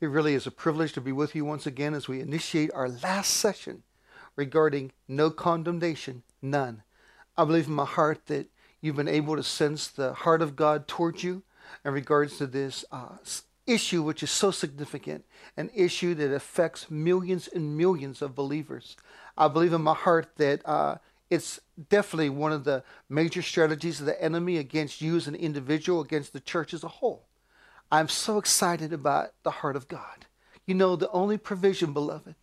It really is a privilege to be with you once again as we initiate our last session regarding no condemnation, none. I believe in my heart that you've been able to sense the heart of God towards you in regards to this uh, issue, which is so significant, an issue that affects millions and millions of believers. I believe in my heart that uh, it's definitely one of the major strategies of the enemy against you as an individual, against the church as a whole. I'm so excited about the heart of God. You know, the only provision, beloved,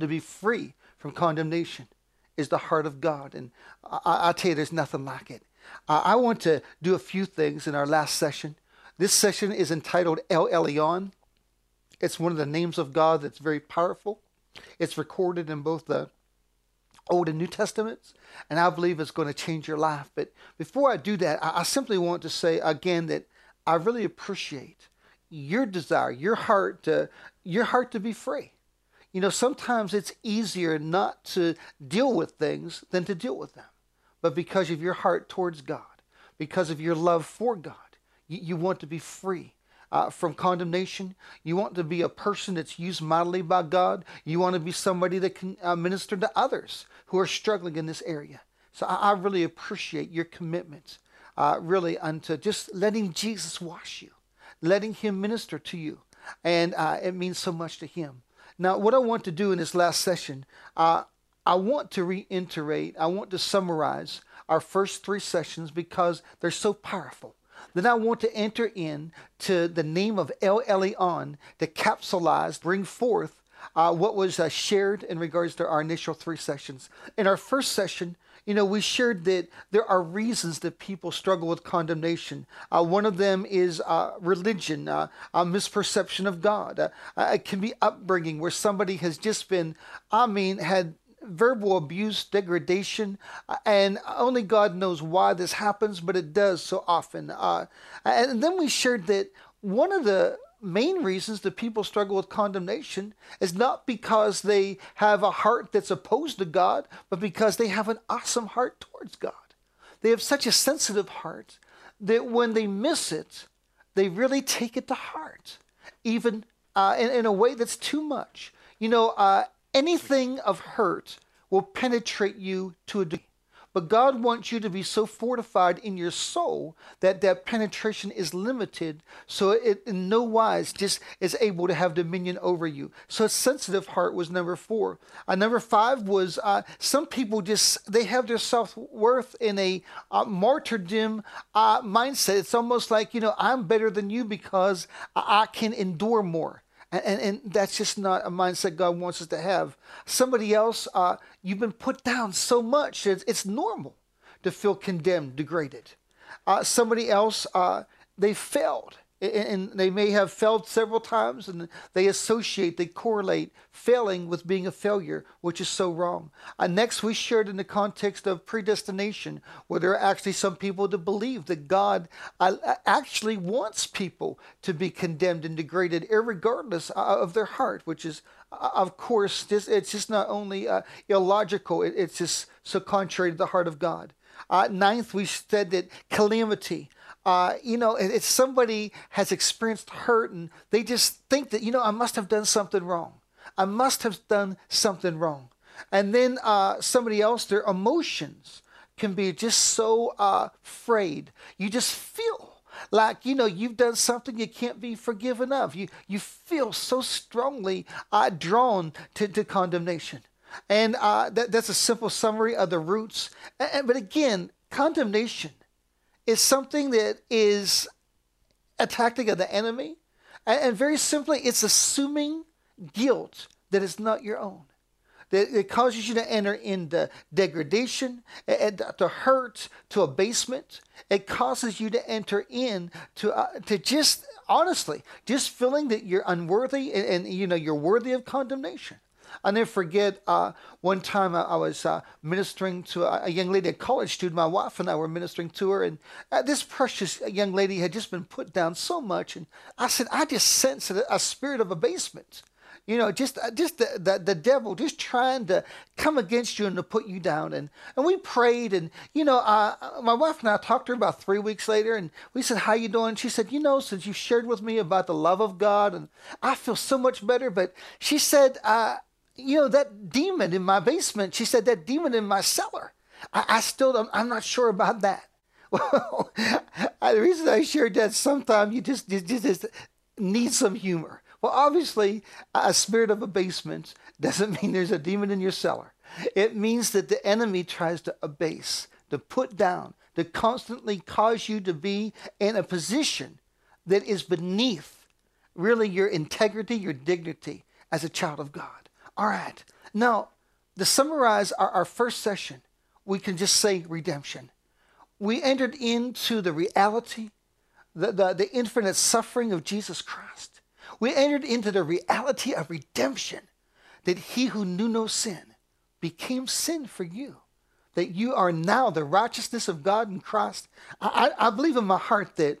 to be free from condemnation is the heart of God. And I, will tell you, there's nothing like it. Uh, I want to do a few things in our last session. This session is entitled El Elyon. It's one of the names of God that's very powerful. It's recorded in both the Old and New Testaments, and I believe it's going to change your life. But before I do that, I, I simply want to say again that I really appreciate your desire, your heart to your heart to be free. You know, sometimes it's easier not to deal with things than to deal with them. But because of your heart towards God, because of your love for God, you, you want to be free. Uh, from condemnation. You want to be a person that's used mightily by God. You want to be somebody that can uh, minister to others who are struggling in this area. So I, I really appreciate your commitment, uh, really, unto just letting Jesus wash you, letting Him minister to you. And uh, it means so much to Him. Now, what I want to do in this last session, uh, I want to reiterate, I want to summarize our first three sessions because they're so powerful. Then I want to enter in to the name of El Elyon to capsulize, bring forth uh, what was uh, shared in regards to our initial three sessions. In our first session, you know, we shared that there are reasons that people struggle with condemnation. Uh, one of them is uh, religion, uh, a misperception of God. Uh, uh, it can be upbringing where somebody has just been, I mean, had verbal abuse, degradation, uh, and only God knows why this happens, but it does so often. and then we shared that one of the main reasons that people struggle with condemnation is not because they have a heart that's opposed to God, but because they have an awesome heart towards God. They have such a sensitive heart that when they miss it, they really take it to heart, even uh, in, in, a way that's too much. You know, uh, anything of hurt will penetrate you to a degree. But God wants you to be so fortified in your soul that that penetration is limited, so it in no wise just is able to have dominion over you. So a sensitive heart was number four. Uh, number five was uh, some people just they have their self worth in a uh, martyrdom uh, mindset. It's almost like you know I'm better than you because I, I can endure more. And, and, that's just not a mindset God wants us to have. Somebody else, uh, you've been put down so much, it's, it's normal to feel condemned, degraded. Uh, somebody else, uh, they failed and they may have failed several times and they associate they correlate failing with being a failure which is so wrong. Uh, next we shared in the context of predestination where there are actually some people that believe that god uh, actually wants people to be condemned and degraded regardless uh, of their heart which is of course just, it's just not only illogical it, it's just so contrary to the heart of god. Ninth, we said that calamity uh, you know, if somebody has experienced hurt and they just think that, you know, I must have done something wrong. I must have done something wrong. And then uh, somebody else, their emotions can be just so uh, frayed. You just feel like you know you've done something you can't be forgiven of. You you feel so strongly uh, drawn to, to condemnation, and uh, that, that's a simple summary of the roots. And, but again, condemnation is something that is a tactic of the enemy. And, very simply, it's assuming guilt that is not your own. That it causes you to enter into degradation, and to hurt, to abasement. It causes you to enter in to, uh, to just honestly, just feeling that you're unworthy and, and you know you're worthy of condemnation. I'll never forget uh, one time I, I was uh, ministering to a, a, young lady, a college student. My wife and I were ministering to her, and uh, this precious young lady had just been put down so much. And I said, I just sensed a, a spirit of abasement. You know, just uh, just the, the, the devil just trying to come against you and to put you down. And and we prayed, and you know, uh, my wife and I talked to her about three weeks later, and we said, "How you doing?" She said, "You know, since you shared with me about the love of God, and I feel so much better." But she said, uh, "You know, that demon in my basement." She said, "That demon in my cellar." I, I still don't, I'm not sure about that. Well, the reason I shared that sometimes you just, you just need some humor. Well, obviously, a spirit of abasement doesn't mean there's a demon in your cellar. It means that the enemy tries to abase, to put down, to constantly cause you to be in a position that is beneath really your integrity, your dignity as a child of God. All right. Now, to summarize our, our first session, we can just say redemption. We entered into the reality, the, the, the infinite suffering of Jesus Christ. We entered into the reality of redemption, that he who knew no sin became sin for you, that you are now the righteousness of God in Christ. I, I believe in my heart that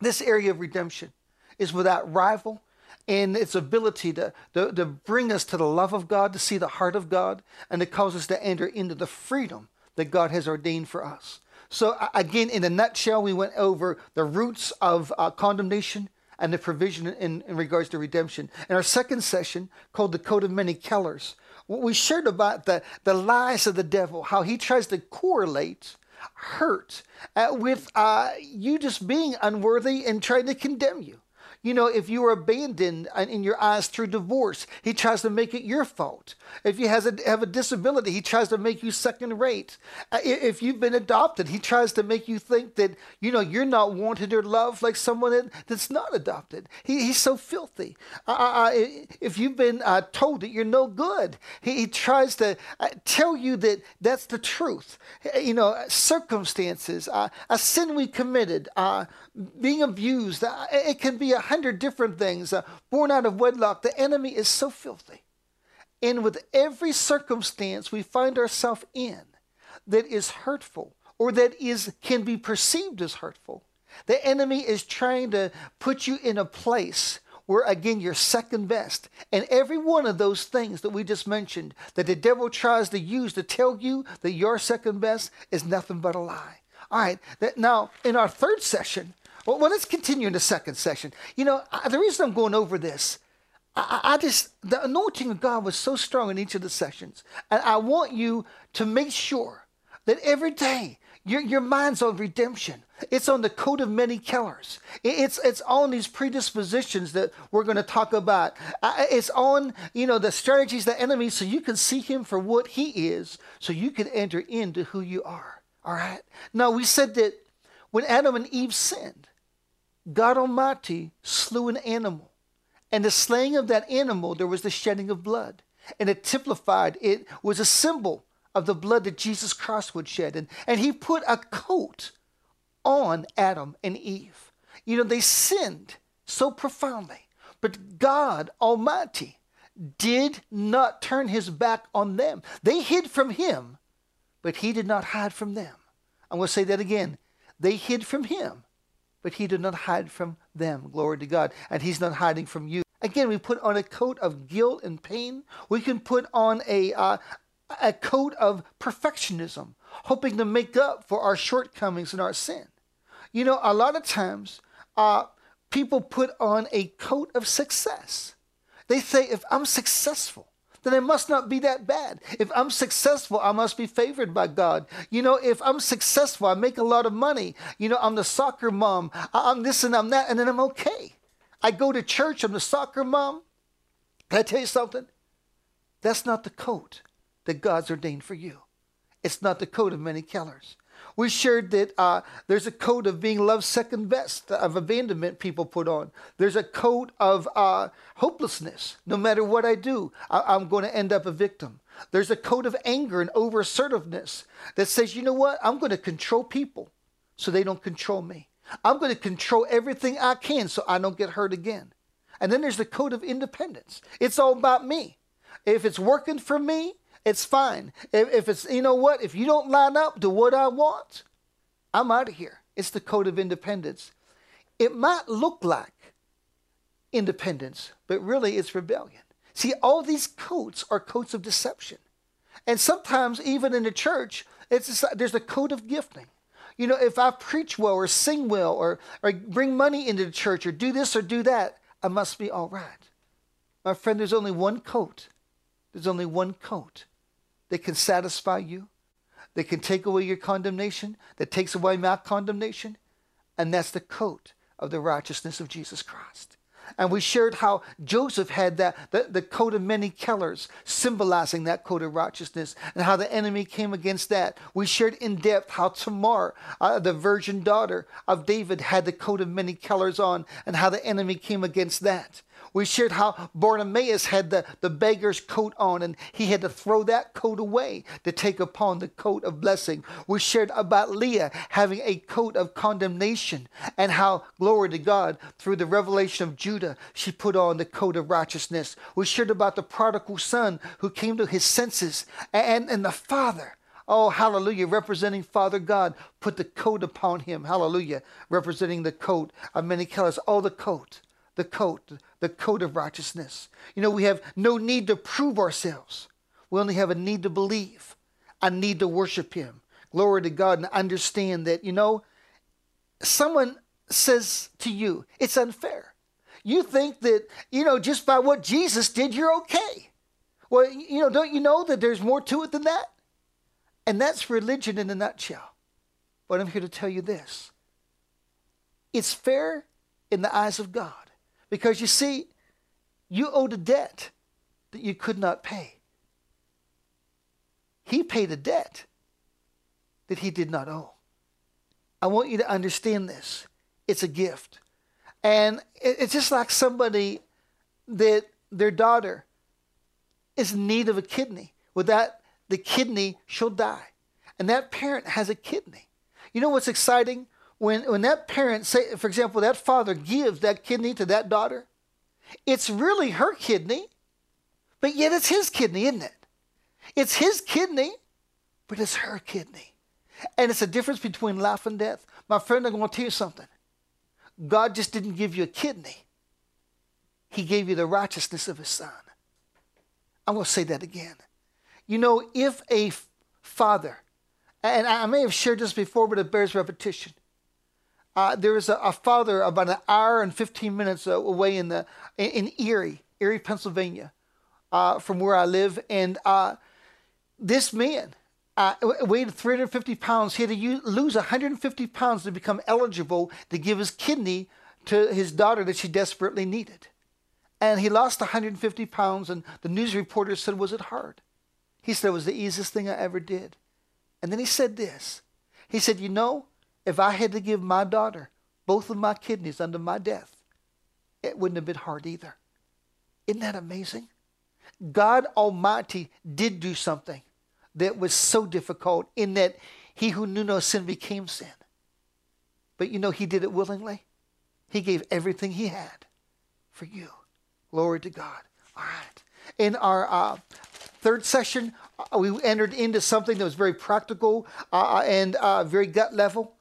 this area of redemption is without rival in its ability to, to, to bring us to the love of God, to see the heart of God, and to cause us to enter into the freedom that God has ordained for us. So, again, in a nutshell, we went over the roots of uh, condemnation and the provision in, in regards to redemption. In our second session, called The Coat of Many Colors, we shared about the, the lies of the devil, how he tries to correlate hurt uh, with uh, you just being unworthy and trying to condemn you. You know, if you were abandoned in your eyes through divorce, he tries to make it your fault. If you has a, have a disability, he tries to make you second rate. Uh, if you've been adopted, he tries to make you think that, you know, you're not wanted or loved like someone that's not adopted. He, he's so filthy. Uh, uh, uh if you've been uh, told that you're no good, he, he tries to uh, tell you that that's the truth. You know, circumstances, a sin we committed, being abused, it can be a hundred different things, uh, born out of wedlock. The enemy is so filthy. And with every circumstance we find ourselves in that is hurtful or that is can be perceived as hurtful, the enemy is trying to put you in a place where again you're second best. And every one of those things that we just mentioned that the devil tries to use to tell you that you're second best is nothing but a lie. All right, now in our third session, well, well, let's continue in the second session. You know, I, the reason I'm going over this, I, I, just, the anointing of God was so strong in each of the sessions. And I want you to make sure that every day your, your mind's on redemption. It's on the coat of many colors. It's, it's on these predispositions that we're going to talk about. It's on, you know, the strategies, the enemy, so you can see him for what he is, so you can enter into who you are. All right. Now, we said that when Adam and Eve sinned, God Almighty slew an animal. And the slaying of that animal, there was the shedding of blood. And it typified, it was a symbol of the blood that Jesus Christ would shed. And, and he put a coat on Adam and Eve. You know, they sinned so profoundly. But God Almighty did not turn his back on them. They hid from him, but he did not hide from them. I'm going to say that again. They hid from him, but he did not hide from them. Glory to God. And he's not hiding from you. Again, we put on a coat of guilt and pain. We can put on a, uh, a coat of perfectionism, hoping to make up for our shortcomings and our sin. You know, a lot of times uh, people put on a coat of success. They say, if I'm successful, then it must not be that bad. If I'm successful, I must be favored by God. You know, if I'm successful, I make a lot of money. You know, I'm the soccer mom. I'm this and I'm that, and then I'm okay. I go to church, I'm the soccer mom. Can I tell you something? That's not the coat that God's ordained for you. It's not the coat of many colors. We shared that uh, there's a code of being loved second best, of abandonment people put on. There's a code of uh, hopelessness. No matter what I do, I- am going to end up a victim. There's a code of anger and over assertiveness that says, you know what? I'm going to control people so they don't control me. I'm going to control everything I can so I don't get hurt again. And then there's the code of independence. It's all about me. If it's working for me, it's fine. If, if it's, you know what, if you don't line up to what I want, I'm out of here. It's the code of independence. It might look like independence, but really it's rebellion. See, all these coats are coats of deception. And sometimes, even in the church, it's there's a code of gifting. You know, if I preach well or sing well or, or bring money into the church or do this or do that, I must be all right. My friend, there's only one coat. There's only one coat that can satisfy you, that can take away your condemnation, that takes away my condemnation, and that's the coat of the righteousness of Jesus Christ. And we shared how Joseph had that the, the coat of many colors, symbolizing that coat of righteousness, and how the enemy came against that. We shared in depth how Tamar, uh, the virgin daughter of David, had the coat of many colors on, and how the enemy came against that. We shared how Bartimaeus had the, the beggar's coat on and he had to throw that coat away to take upon the coat of blessing. We shared about Leah having a coat of condemnation and how, glory to God, through the revelation of Judah, she put on the coat of righteousness. We shared about the prodigal son who came to his senses and, and the father. Oh, hallelujah, representing Father God, put the coat upon him. Hallelujah, representing the coat of many colors. Oh, the coat the coat, the coat of righteousness. You know, we have no need to prove ourselves. We only have a need to believe, a need to worship Him. Glory to God and understand that, you know, someone says to you, it's unfair. You think that, you know, just by what Jesus did, you're okay. Well, you know, don't you know that there's more to it than that? And that's religion in a nutshell. But I'm here to tell you this it's fair in the eyes of God. Because you see, you owed a debt that you could not pay. He paid a debt that he did not owe. I want you to understand this. It's a gift. And it's just like somebody that their daughter is in need of a kidney. Without the kidney, she'll die. And that parent has a kidney. You know what's exciting? When, when that parent, say, for example, that father gives that kidney to that daughter, it's really her kidney, but yet it's his kidney, isn't it? It's his kidney, but it's her kidney. And it's a difference between life and death. My friend, I'm going to tell you something. God just didn't give you a kidney, He gave you the righteousness of His Son. I'm going to say that again. You know, if a father, and I may have shared this before, but it bears repetition uh, a, a, father about an hour and 15 minutes away in the in, in Erie, Erie, Pennsylvania, uh, from where I live, and uh, this man uh, weighed 350 pounds. He had to use, lose 150 pounds to become eligible to give his kidney to his daughter that she desperately needed, and he lost 150 pounds. And the news reporter said, "Was it hard?" He said, "It was the easiest thing I ever did." And then he said this. He said, "You know." If I had to give my daughter both of my kidneys under my death, it wouldn't have been hard either. Isn't that amazing? God Almighty did do something that was so difficult in that he who knew no sin became sin. But you know, he did it willingly. He gave everything he had for you. Glory to God. All right. In our uh, third session, uh, we entered into something that was very practical uh, and uh, very gut level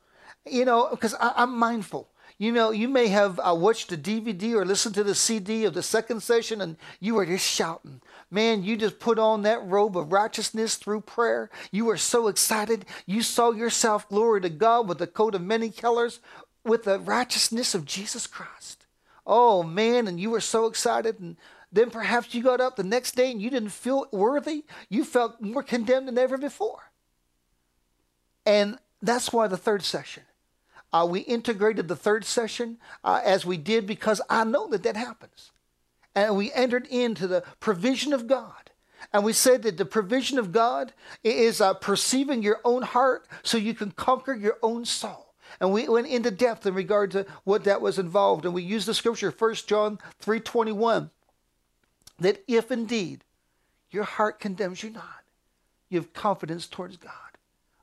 you know, because I'm mindful. You know, you may have uh, watched the DVD or listened to the CD of the second session and you were just shouting. Man, you just put on that robe of righteousness through prayer. You were so excited. You saw yourself, glory to God, with a coat of many colors, with the righteousness of Jesus Christ. Oh, man, and you were so excited. And then perhaps you got up the next day and you didn't feel worthy. You felt more condemned than ever before. And that's why the third session uh, we integrated the third session uh, as we did because I know that that happens. And we entered into the provision of God. And we said that the provision of God is uh, perceiving your own heart so you can conquer your own soul. And we went into depth in regard to what that was involved. And we used the scripture, 1 John 3.21, that if indeed your heart condemns you not, you have confidence towards God.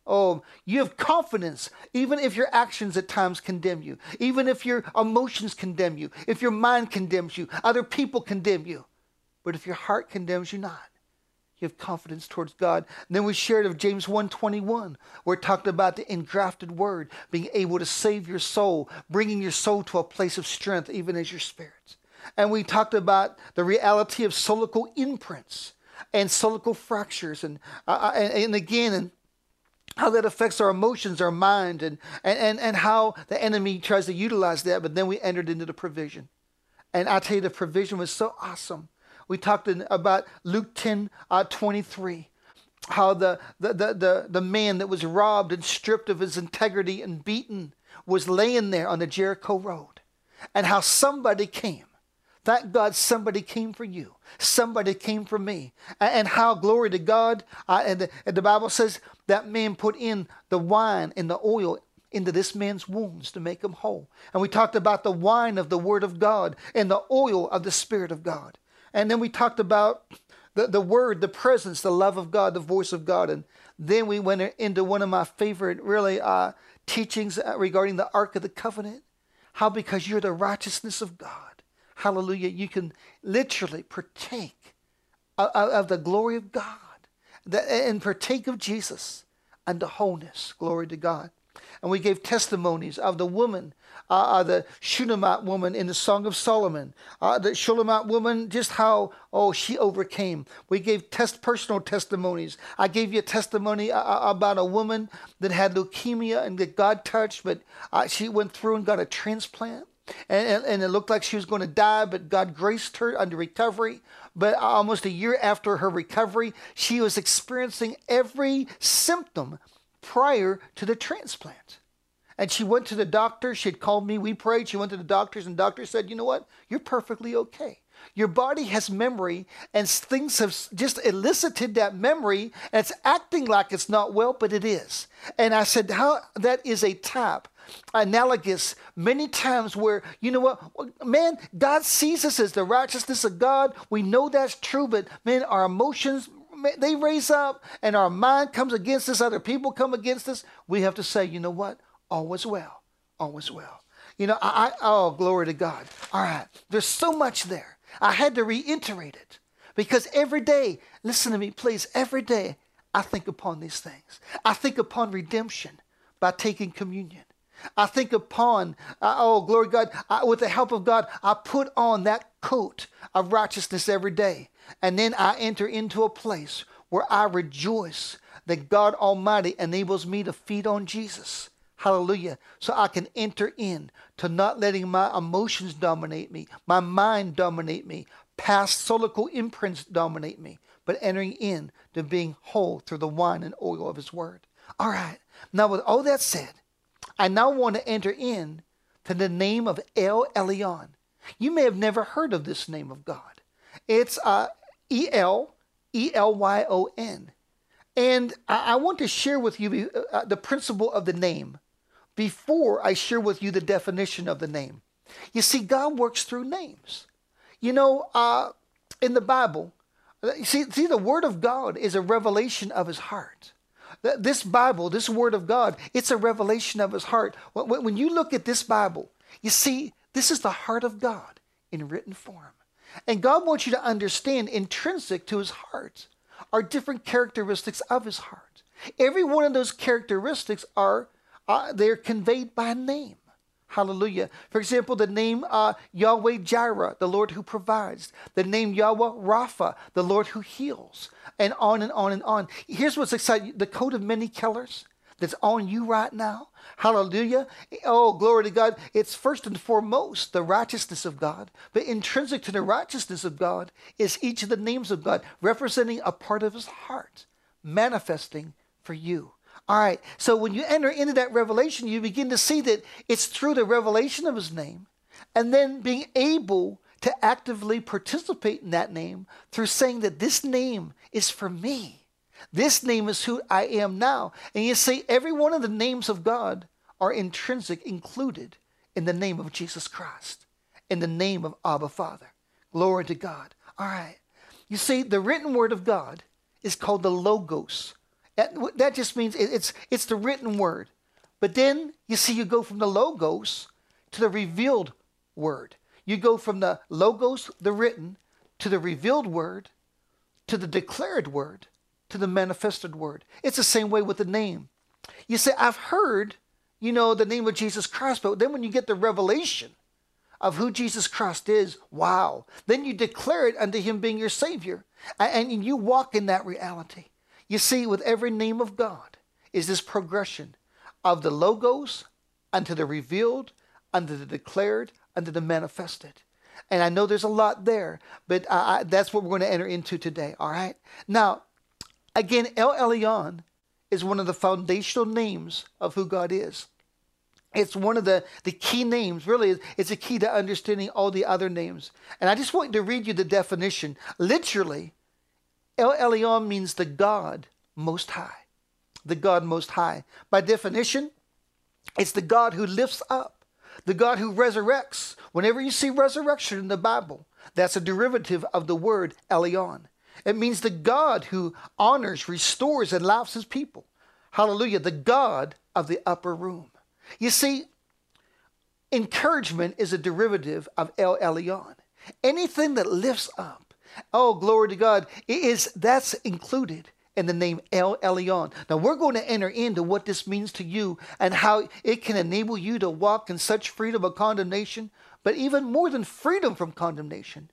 Oh, you have confidence, even if your actions at times condemn you, even if your emotions condemn you, if your mind condemns you, other people condemn you. But if your heart condemns you not, you have confidence towards God. And then we shared of James 1:21, where it talked about the engrafted word being able to save your soul, bringing your soul to a place of strength, even as your spirits. And we talked about the reality of solical imprints and solical fractures. And, uh, and, and again, and how that affects our emotions, our mind, and, and, and how the enemy tries to utilize that. But then we entered into the provision. And I tell you, the provision was so awesome. We talked in, about Luke 10 uh, 23, how the, the, the, the, the man that was robbed and stripped of his integrity and beaten was laying there on the Jericho road, and how somebody came. Thank God somebody came for you. Somebody came for me. And, how, glory to God, uh, and, the, and the Bible says that man put in the wine and the oil into this man's wounds to make him whole. And we talked about the wine of the Word of God and the oil of the Spirit of God. And then we talked about the, the Word, the presence, the love of God, the voice of God. And then we went into one of my favorite, really, uh, teachings uh, regarding the Ark of the Covenant. How, because you're the righteousness of God, hallelujah, you can literally partake of, of the glory of God and partake of Jesus unto wholeness. Glory to God. And we gave testimonies of the woman, uh, uh, the Shunammite woman in the Song of Solomon. Uh, the Shunammite woman, just how, oh, she overcame. We gave test personal testimonies. I gave you a testimony uh, uh about a woman that had leukemia and that God touched, but uh, she went through and got a transplant. And, and, and, it looked like she was going to die, but God graced her under recovery. But almost a year after her recovery, she was experiencing every symptom prior to the transplant. And she went to the doctor. She had called me. We prayed. She went to the doctors, and the doctor said, You know what? You're perfectly okay. Your body has memory, and things have just elicited that memory, and it's acting like it's not well, but it is. And I said, How that is a type analogous many times where you know what man god sees us as the righteousness of god we know that's true but man our emotions they raise up and our mind comes against us, other people come against us, we have to say, you know what? All was well. All was well. You know, I, I oh, glory to God. All right. There's so much there. I had to reiterate it because every day, listen to me, please, every day I think upon these things. I think upon redemption by taking communion. I think upon, oh, glory God, I, with the help of God, I put on that coat of righteousness every day. And then I enter into a place where I rejoice that God Almighty enables me to feed on Jesus. Hallelujah. So I can enter in to not letting my emotions dominate me, my mind dominate me, past solical imprints dominate me, but entering in to being whole through the wine and oil of His Word. All right. Now, with all that said, I now want to enter in to the name of El Elyon. You may have never heard of this name of God. It's uh, E L E L Y O N. And I, I, want to share with you uh, uh, the principle of the name before I share with you the definition of the name. You see, God works through names. You know, uh, in the Bible, uh, see, see, the Word of God is a revelation of His heart. This Bible, this Word of God, it's a revelation of His heart. When you look at this Bible, you see, this is the heart of God in written form. And God wants you to understand intrinsic to his heart are different characteristics of his heart. Every one of those characteristics are uh, they're conveyed by name. Hallelujah. For example, the name uh, Yahweh Jireh, the Lord who provides. The name Yahweh Rapha, the Lord who heals. And on and on and on. Here's what's exciting the coat of many colors that's on you right now. Hallelujah. Oh, glory to God. It's first and foremost the righteousness of God. But intrinsic to the righteousness of God is each of the names of God, representing a part of his heart, manifesting for you. All right. So when you enter into that revelation, you begin to see that it's through the revelation of his name and then being able to actively participate in that name through saying that this name is for me. This name is who I am now. And you see, every one of the names of God are intrinsic, included in the name of Jesus Christ, in the name of Abba Father. Glory to God. All right. You see, the written word of God is called the Logos. That, just means it's, it's the written word. But then you see, you go from the Logos to the revealed word. You go from the Logos, the written, to the revealed word, to the declared word, to the manifested word. It's the same way with the name. You say, I've heard, you know, the name of Jesus Christ, but then when you get the revelation of who Jesus Christ is, wow. Then you declare it unto him being your Savior. And you walk in that reality. You see, with every name of God is this progression of the logos unto the revealed, unto the declared, unto the manifested. And I know there's a lot there, but uh, that's what we're going to enter into today. All right. Now, again, El Elyon is one of the foundational names of who God is. It's one of the, the key names, really, it's a key to understanding all the other names. And I just want to read you the definition. Literally, El Elyon means the God Most High. The God Most High. By definition, it's the God who lifts up, the God who resurrects. Whenever you see resurrection in the Bible, that's a derivative of the word Elyon. It means the God who honors, restores, and laughs his people. Hallelujah. The God of the upper room. You see, encouragement is a derivative of El Elyon. Anything that lifts up, oh, glory to God, It is that's included in the name El Elyon. Now we're going to enter into what this means to you and how it can enable you to walk in such freedom of condemnation, but even more than freedom from condemnation,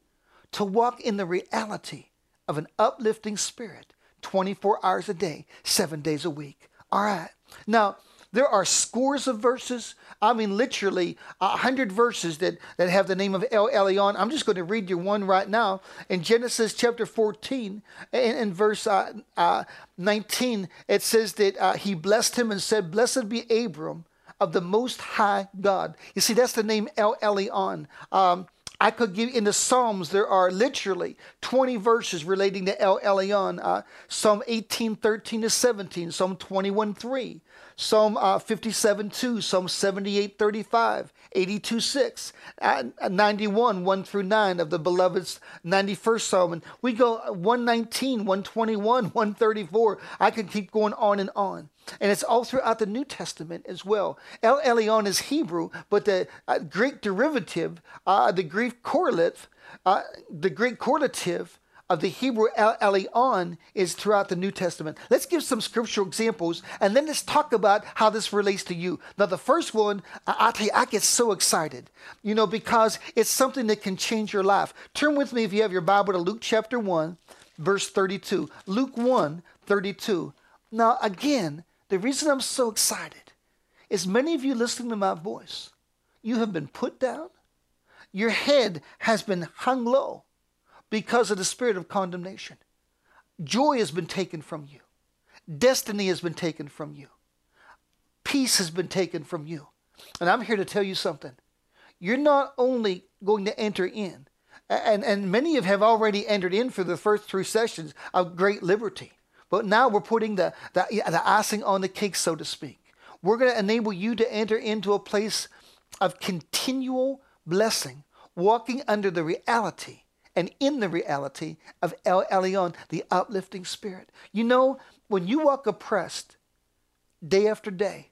to walk in the reality of an uplifting spirit 24 hours a day, seven days a week. All right. Now, there are scores of verses. I mean, literally a hundred verses that, that have the name of El Elyon. I'm just going to read you one right now. In Genesis chapter 14 and, verse uh, uh, 19, it says that uh, he blessed him and said, Blessed be Abram of the Most High God. You see, that's the name El Elyon. Um, I could give in the Psalms, there are literally 20 verses relating to El Elyon. Uh, Psalm 18, 13 to 17, Psalm 21, 3, Psalm uh, 57 2, Psalm 78 35, 82 6, uh, 91 1 through 9 of the beloved's 91st Psalm. And we go 119, 121, 134. I can keep going on and on. And it's all throughout the New Testament as well. El Elyon is Hebrew, but the uh, Greek derivative, uh, the Greek correlative, uh, the Greek correlative of the Hebrew El Elyon is throughout the New Testament. Let's give some scriptural examples and then let's talk about how this relates to you. Now, the first one, I tell you, I get so excited, you know, because it's something that can change your life. Turn with me, if you have your Bible, to Luke chapter 1, verse 32. Luke 1, 32. Now, again, the reason I'm so excited is many of you listening to my voice, you have been put down, your head has been hung low because of the spirit of condemnation. Joy has been taken from you. Destiny has been taken from you. Peace has been taken from you. And I'm here to tell you something. You're not only going to enter in, and, and many of have already entered in for the first three sessions of great liberty. But now we're putting the, the, the icing on the cake, so to speak. We're going to enable you to enter into a place of continual blessing, walking under the reality and in the reality of El Elyon, the uplifting spirit. You know, when you walk oppressed day after day,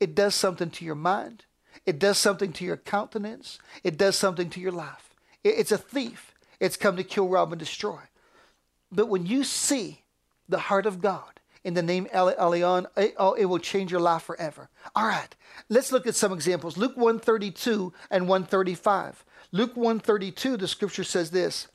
it does something to your mind, it does something to your countenance, it does something to your life. It's a thief, it's come to kill, rob, and destroy. But when you see the heart of God in the name El Elyon, it, oh, it will change your life forever. All right, let's look at some examples. Luke 132 and 135. Luke 132, the scripture says this.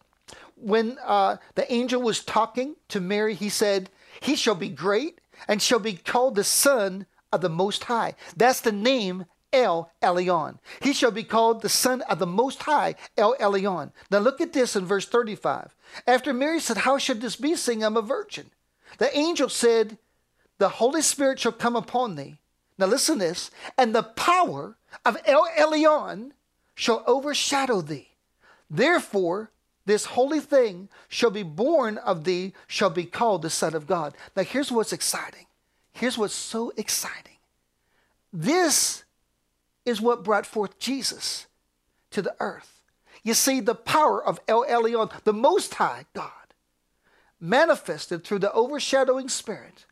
When uh, the angel was talking to Mary, he said, He shall be great and shall be called the Son of the Most High. That's the name El Elyon. He shall be called the Son of the Most High, El Elyon. Now look at this in verse 35. After Mary said, How should this be, seeing I'm a virgin? The angel said, The Holy Spirit shall come upon thee. Now listen this. And the power of El Elyon shall overshadow thee. Therefore, this holy thing shall be born of thee, shall be called the Son of God. Now, here's what's exciting. Here's what's so exciting. This is what brought forth Jesus to the earth. You see, the power of El Elyon, the Most High God, manifested through the overshadowing Spirit.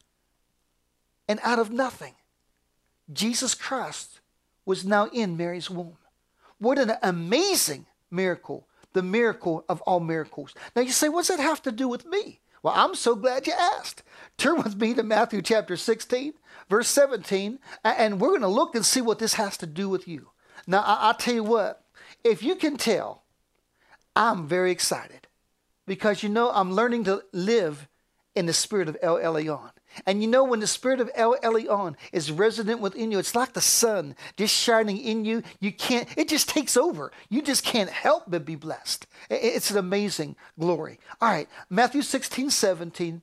And out of nothing, Jesus Christ was now in Mary's womb. What an amazing miracle, the miracle of all miracles. Now you say, what's that have to do with me? Well, I'm so glad you asked. Turn with me to Matthew chapter 16, verse 17, and we're going to look and see what this has to do with you. Now, I, will tell you what, if you can tell, I'm very excited because you know I'm learning to live in the spirit of El Elyon. And you know, when the spirit of El Elyon is resident within you, it's like the sun just shining in you. You can't, it just takes over. You just can't help but be blessed. It's an amazing glory. All right, Matthew 16, 17,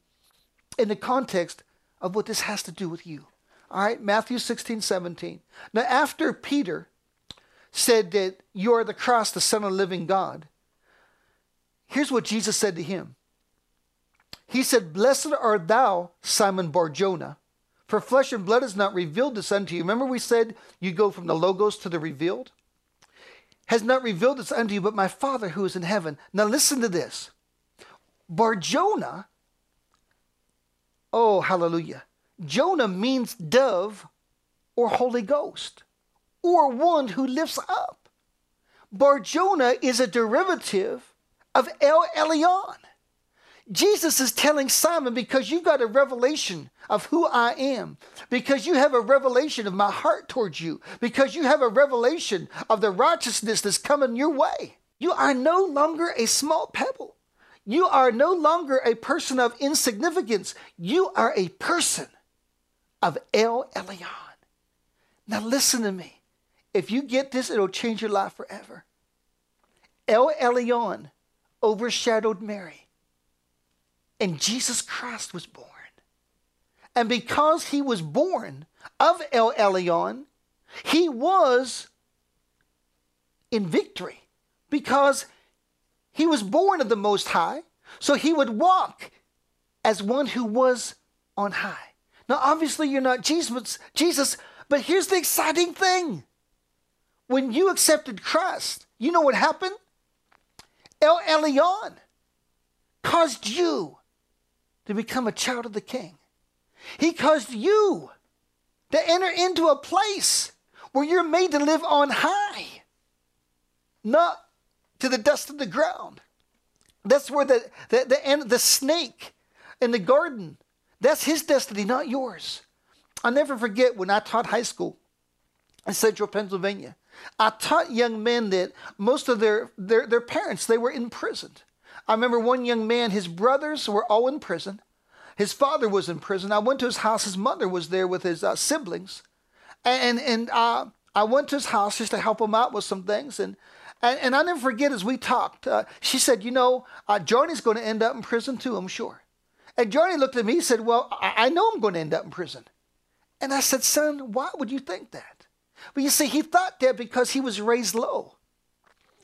in the context of what this has to do with you. All right, Matthew 16, 17. Now, after Peter said that you are the Christ, the Son of the living God, here's what Jesus said to him he said, Blessed art thou, Simon Barjona, for flesh and blood has not revealed this unto you. Remember, we said you go from the logos to the revealed? Has not revealed this unto you, but my Father who is in heaven. Now listen to this. Barjona, oh, hallelujah. Jonah means dove or Holy Ghost or one who lifts up. Barjona is a derivative of El Elyon. Jesus is telling Simon, because you've got a revelation of who I am, because you have a revelation of my heart towards you, because you have a revelation of the righteousness that's coming your way. You are no longer a small pebble. You are no longer a person of insignificance. You are a person of El Elyon. Now, listen to me. If you get this, it'll change your life forever. El Elyon overshadowed Mary and Jesus Christ was born. And because he was born of El Elyon, he was in victory because he was born of the Most High. So he would walk as one who was on high. Now, obviously, you're not Jesus, Jesus, but here's the exciting thing. When you accepted Christ, you know what happened? El Elyon caused you to become a child of the king. He caused you to enter into a place where you're made to live on high, not to the dust of the ground. That's where the, the, the, the snake in the garden, that's his destiny, not yours. I'll never forget when I taught high school in central Pennsylvania. I taught young men that most of their, their, their parents, they were imprisoned. I remember one young man, his brothers were all in prison. His father was in prison. I went to his house. His mother was there with his uh, siblings. And, and uh, I went to his house just to help him out with some things. And, and, and I never forget as we talked, uh, she said, You know, uh, Johnny's going to end up in prison too, I'm sure. And Johnny looked at me and said, Well, I, I know I'm going to end up in prison. And I said, Son, why would you think that? But you see, he thought that because he was raised low.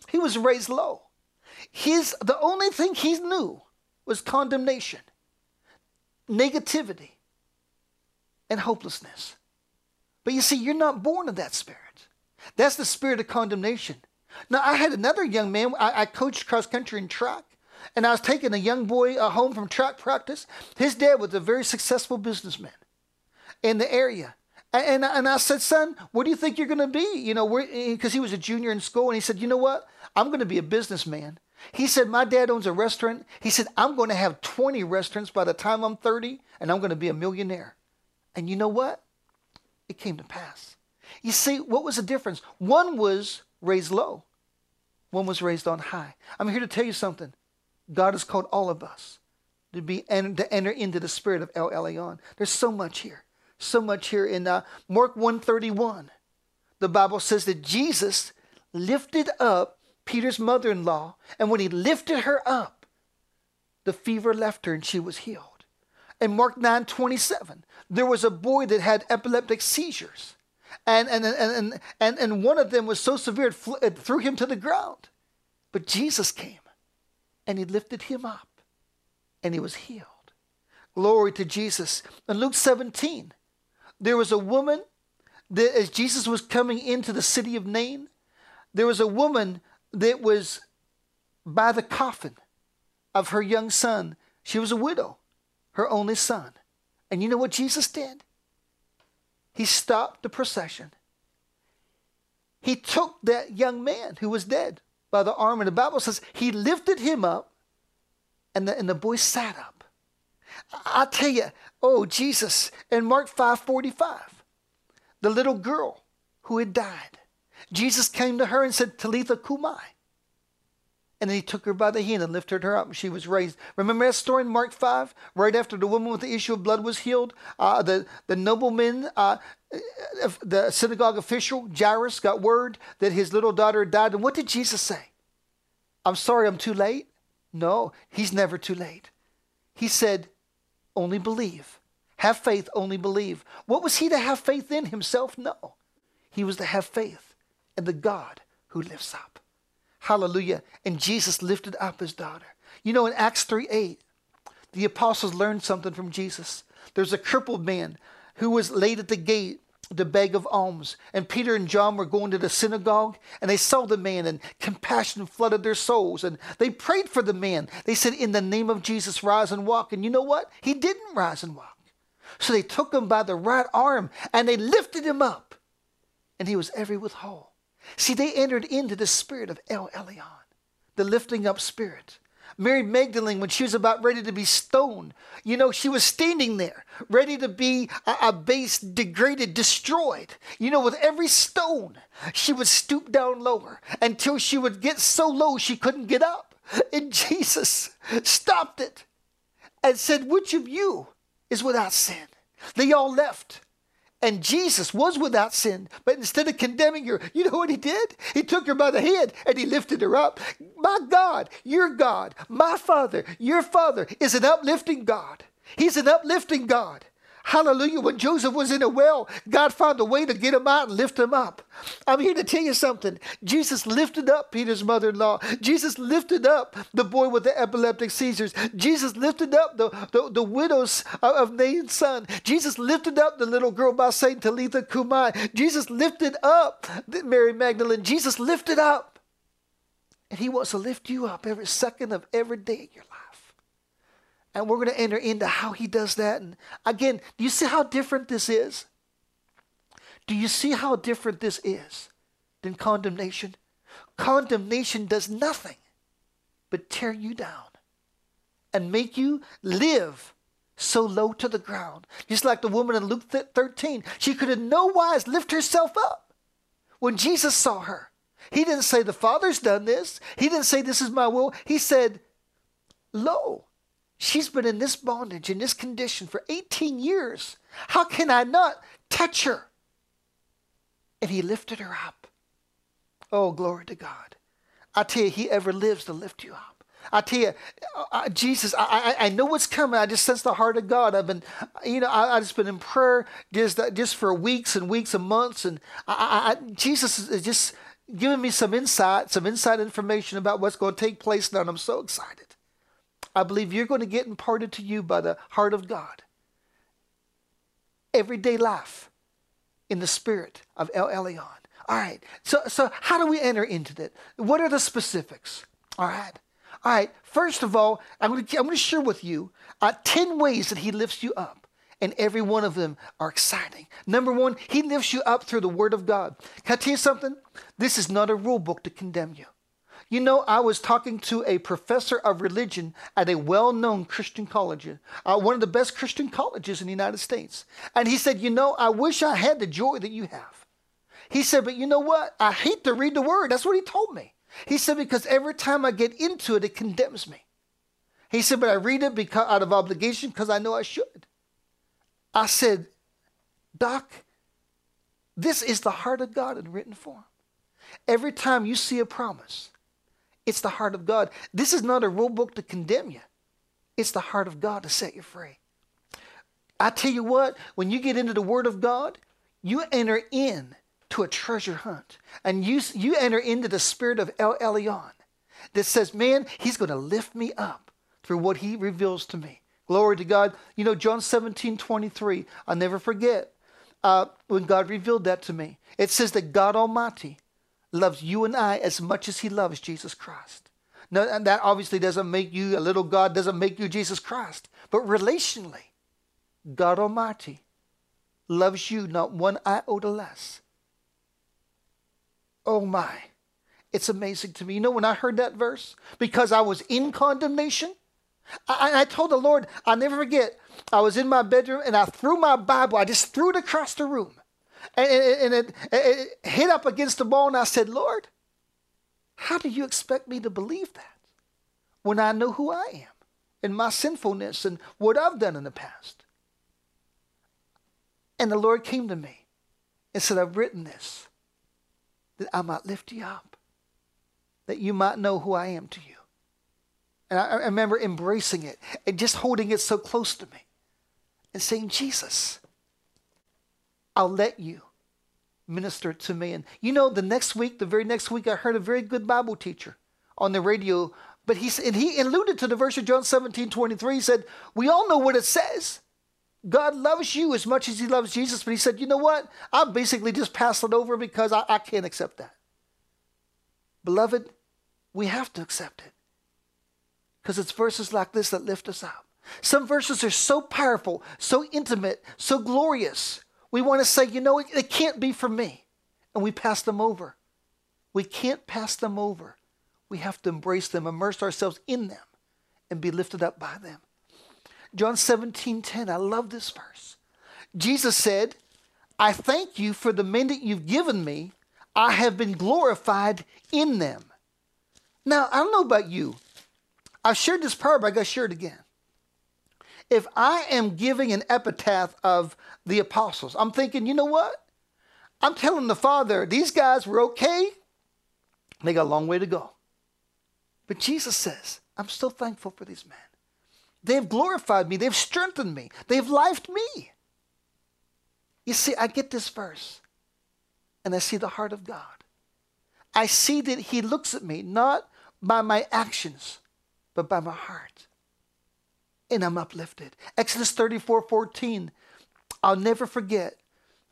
He was raised low. His the only thing he knew was condemnation, negativity, and hopelessness. But you see, you're not born of that spirit. That's the spirit of condemnation. Now, I had another young man, I, I coached cross country and track, and I was taking a young boy uh, home from track practice. His dad was a very successful businessman in the area. And, and I said, son, what do you think you're going to be? You know, because he was a junior in school. And he said, you know what? I'm going to be a businessman. He said, My dad owns a restaurant. He said, I'm going to have 20 restaurants by the time I'm 30, and I'm going to be a millionaire. And you know what? It came to pass. You see, what was the difference? One was raised low, one was raised on high. I'm here to tell you something. God has called all of us to be and to enter into the spirit of El Elyon. There's so much here, so much here in uh, Mark 131. The Bible says that Jesus lifted up Peter's mother in law, and when he lifted her up, the fever left her and she was healed. In Mark 9 27, there was a boy that had epileptic seizures. And, and, and, and, and, one of them was so severe it threw him to the ground. But Jesus came and he lifted him up and he was healed. Glory to Jesus. In Luke 17, there was a woman that as Jesus was coming into the city of Nain, there was a woman that was by the coffin of her young son. She was a widow, her only son. And you know what Jesus did? He stopped the procession. He took that young man who was dead by the arm, and the Bible says he lifted him up, and the, and the boy sat up. I tell you, oh Jesus, in Mark 5 45, the little girl who had died Jesus came to her and said, Talitha Kumai. And then he took her by the hand and lifted her up, and she was raised. Remember that story in Mark 5? Right after the woman with the issue of blood was healed, uh, the, the nobleman, uh, the synagogue official, Jairus, got word that his little daughter had died. And what did Jesus say? I'm sorry, I'm too late? No, he's never too late. He said, only believe. Have faith, only believe. What was he to have faith in himself? No. He was to have faith in the God who lifts up. Hallelujah. And Jesus lifted up his daughter. You know, in Acts 3 8, the apostles learned something from Jesus. There's a crippled man who was laid at the gate to beg of alms. And Peter and John were going to the synagogue and they saw the man and compassion flooded their souls. And they prayed for the man. They said, In the name of Jesus, rise and walk. And you know what? He didn't rise and walk. So they took him by the right arm and they lifted him up. And he was every with whole. See, they entered into the spirit of El Elyon, the lifting up spirit. Mary Magdalene, when she was about ready to be stoned, you know, she was standing there, ready to be abased, degraded, destroyed. You know, with every stone, she would stoop down lower until she would get so low she couldn't get up. And Jesus stopped it and said, Which of you is without sin? They all left. And Jesus was without sin, but instead of condemning her, you know what he did? He took her by the hand and he lifted her up. My God, your God, my Father, your Father is an uplifting God. He's an uplifting God. Hallelujah. When Joseph was in a well, God found a way to get him out and lift him up. I'm here to tell you something. Jesus lifted up Peter's mother in law. Jesus lifted up the boy with the epileptic seizures. Jesus lifted up the, the, the widows of Nain's son. Jesus lifted up the little girl by saying Talitha Kumai. Jesus lifted up Mary Magdalene. Jesus lifted up. And he wants to lift you up every second of every day of your life. And we're going to enter into how he does that. And again, do you see how different this is? Do you see how different this is than condemnation? Condemnation does nothing but tear you down and make you live so low to the ground. Just like the woman in Luke 13, she could in no wise lift herself up. When Jesus saw her, he didn't say, The Father's done this. He didn't say, This is my will. He said, Lo, She's been in this bondage, in this condition for 18 years. How can I not touch her? And he lifted her up. Oh, glory to God. I tell you, he ever lives to lift you up. I tell you, uh, Jesus, I, I, I know what's coming. I just sense the heart of God. I've been, you know, I, I just been in prayer just uh, just for weeks and weeks and months, and I, I, Jesus is just giving me some insight, some inside information about what's going to take place now, and I'm so excited. I believe you're going to get imparted to you by the heart of God. Everyday life in the spirit of El Elyon. All right. So, so how do we enter into that? What are the specifics? All right. All right. First of all, I'm going to, I'm going to share with you uh, 10 ways that he lifts you up. And every one of them are exciting. Number one, he lifts you up through the word of God. Can I tell you something? This is not a rule book to condemn you. You know, I was talking to a professor of religion at a well known Christian college, uh, one of the best Christian colleges in the United States. And he said, You know, I wish I had the joy that you have. He said, But you know what? I hate to read the word. That's what he told me. He said, Because every time I get into it, it condemns me. He said, But I read it because, out of obligation because I know I should. I said, Doc, this is the heart of God in written form. Every time you see a promise, it's the heart of God. This is not a rule book to condemn you. It's the heart of God to set you free. I tell you what, when you get into the Word of God, you enter in to a treasure hunt. And you, you enter into the spirit of El Elyon that says, man, he's going to lift me up through what he reveals to me. Glory to God. You know, John 17, 23, I'll never forget uh, when God revealed that to me. It says that God Almighty loves you and I as much as he loves Jesus Christ. Now, and that obviously doesn't make you a little God, doesn't make you Jesus Christ. But relationally, God Almighty loves you not one iota less. Oh my. It's amazing to me. You know, when I heard that verse, because I was in condemnation, I, I told the Lord, I'll never forget, I was in my bedroom and I threw my Bible, I just threw it across the room And, and, it, it hit up against the and I said, Lord, how do you expect me to believe that when I know who I am and my sinfulness and what I've done in the past? And the Lord came to me and said, I've written this that I might lift you up, that you might know who I am to you. And I, I remember embracing it and just holding it so close to me and saying, Jesus, I'll let you minister to me. And you know, the next week, the very next week, I heard a very good Bible teacher on the radio. But he, and he alluded to the verse of John 17 23. He said, We all know what it says. God loves you as much as he loves Jesus. But he said, You know what? I basically just passed it over because I, I can't accept that. Beloved, we have to accept it because it's verses like this that lift us up. Some verses are so powerful, so intimate, so glorious we want to say, you know, it, it can't be for me. And we pass them over. We can't pass them over. We have to embrace them, immerse ourselves in them, and be lifted up by them. John 17 10, I love this verse. Jesus said, I thank you for the men that you've given me. I have been glorified in them. Now, I don't know about you. I've shared this prayer, but I got to share it again if I am giving an epitaph of the apostles, I'm thinking, you know what? I'm telling the Father, these guys were okay. They got a long way to go. But Jesus says, I'm still thankful for these men. They've glorified me, they've strengthened me, they've lifed me. You see, I get this verse and I see the heart of God. I see that He looks at me not by my actions, but by my heart and I'm uplifted. Exodus 34 14. I'll never forget.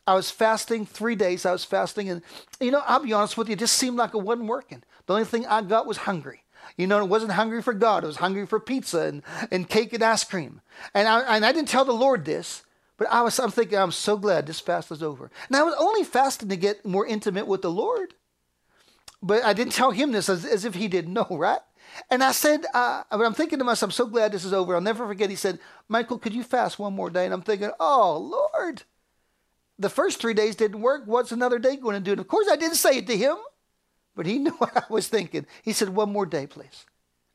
I was fasting three days. I was fasting, and you know, I'll be honest with you, it just seemed like it wasn't working. The only thing I got was hungry. You know, it wasn't hungry for God. It was hungry for pizza and, and cake and ice cream. And I, and I didn't tell the Lord this, but I was I'm thinking, I'm so glad this fast is over. Now I was only fasting to get more intimate with the Lord. But I didn't tell him this as, as if he didn't know, right? And I said, uh, I'm thinking to myself, I'm so glad this is over. I'll never forget. He said, Michael, could you fast one more day? And I'm thinking, oh, Lord, the first three days didn't work. What's another day going to do? And of course, I didn't say it to him, but he knew what I was thinking. He said, one more day, please.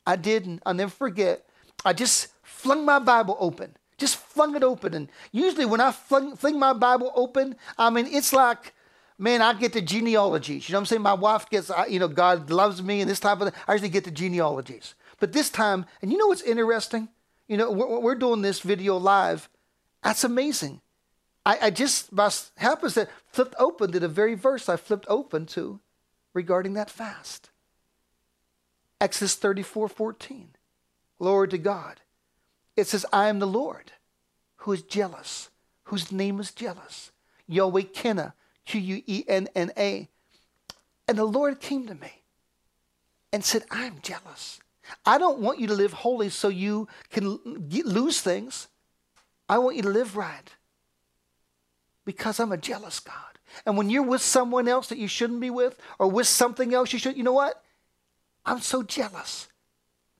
I didn't. I'll never forget. I just flung my Bible open, just flung it open. And usually, when I flung, fling my Bible open, I mean, it's like, man, I get the genealogies. You know what I'm saying? My wife gets, you know, God loves me and this type of thing. I usually get the genealogies. But this time, and you know what's interesting? You know, we're, we're doing this video live. That's amazing. I, I just, by happens that flipped open to the very verse I flipped open to regarding that fast. Exodus 34 14. Lord to God. It says, I am the Lord who is jealous, whose name is jealous. Yahweh Quenna, Q U E N N A. And the Lord came to me and said, I'm jealous. I don't want you to live holy so you can lose things. I want you to live right because I'm a jealous God. And when you're with someone else that you shouldn't be with or with something else you should, you know what? I'm so jealous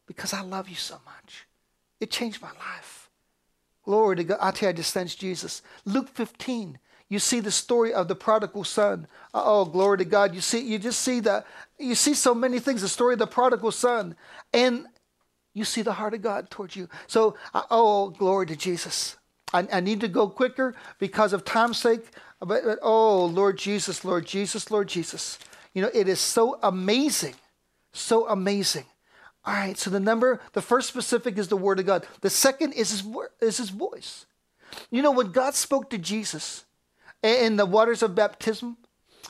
because I love you so much. It changed my life. Glory to God. I tell you, I just sense Jesus. Luke 15, you see the story of the prodigal son. Oh, glory to God. You see, you just see the, you see so many things, the story of the prodigal son. And you see the heart of God towards you. So, oh, glory to Jesus. I, I, need to go quicker because of time's sake. But, but, oh, Lord Jesus, Lord Jesus, Lord Jesus. You know, it is so amazing. So amazing. All right, so the number, the first specific is the word of God. The second is his, is his voice. You know, when God spoke to Jesus, in the waters of baptism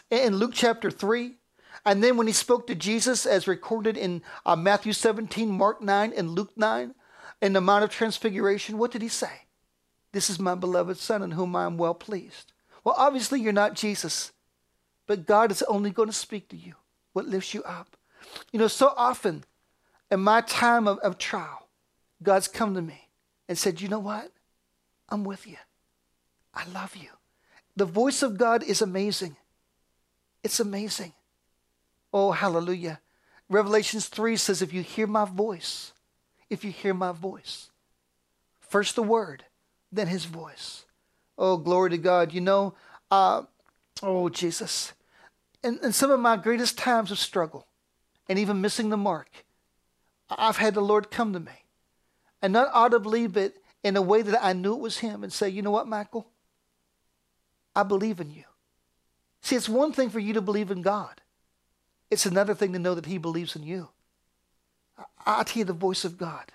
in Luke chapter 3. And then when he spoke to Jesus, as recorded in uh, Matthew 17, Mark 9, and Luke 9, in the Mount of Transfiguration, what did he say? This is my beloved Son in whom I am well pleased. Well, obviously, you're not Jesus, but God is only going to speak to you what lifts you up. You know, so often in my time of, of trial, God's come to me and said, You know what? I'm with you. I love you. The voice of God is amazing. It's amazing. Oh, hallelujah. Revelations 3 says, If you hear my voice, if you hear my voice, first the word, then his voice. Oh, glory to God. You know, uh, Oh, Jesus. In, in some of my greatest times of struggle and even missing the mark, I've had the Lord come to me. And not audibly, but in a way that I knew it was Him and say, you know what, Michael? I believe in you. See, it's one thing for you to believe in God. It's another thing to know that He believes in you. I you, the voice of God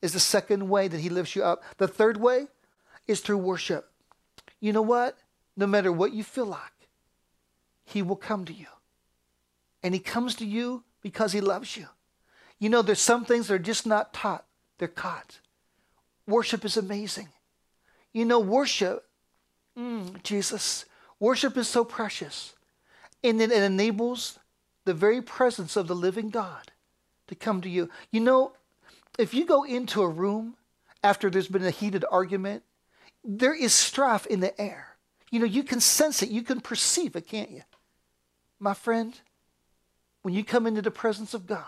is the second way that He lifts you up. The third way is through worship. You know what? No matter what you feel like, He will come to you. And He comes to you because He loves you. You know, there's some things that are just not taught, they're caught. Worship is amazing. You know, worship, mm, Jesus, worship is so precious. And it, it enables the very presence of the living God to come to you. You know, if you go into a room after there's been a heated argument, there is strife in the air. You know, you can sense it, you can perceive it, can't you? My friend, when you come into the presence of God,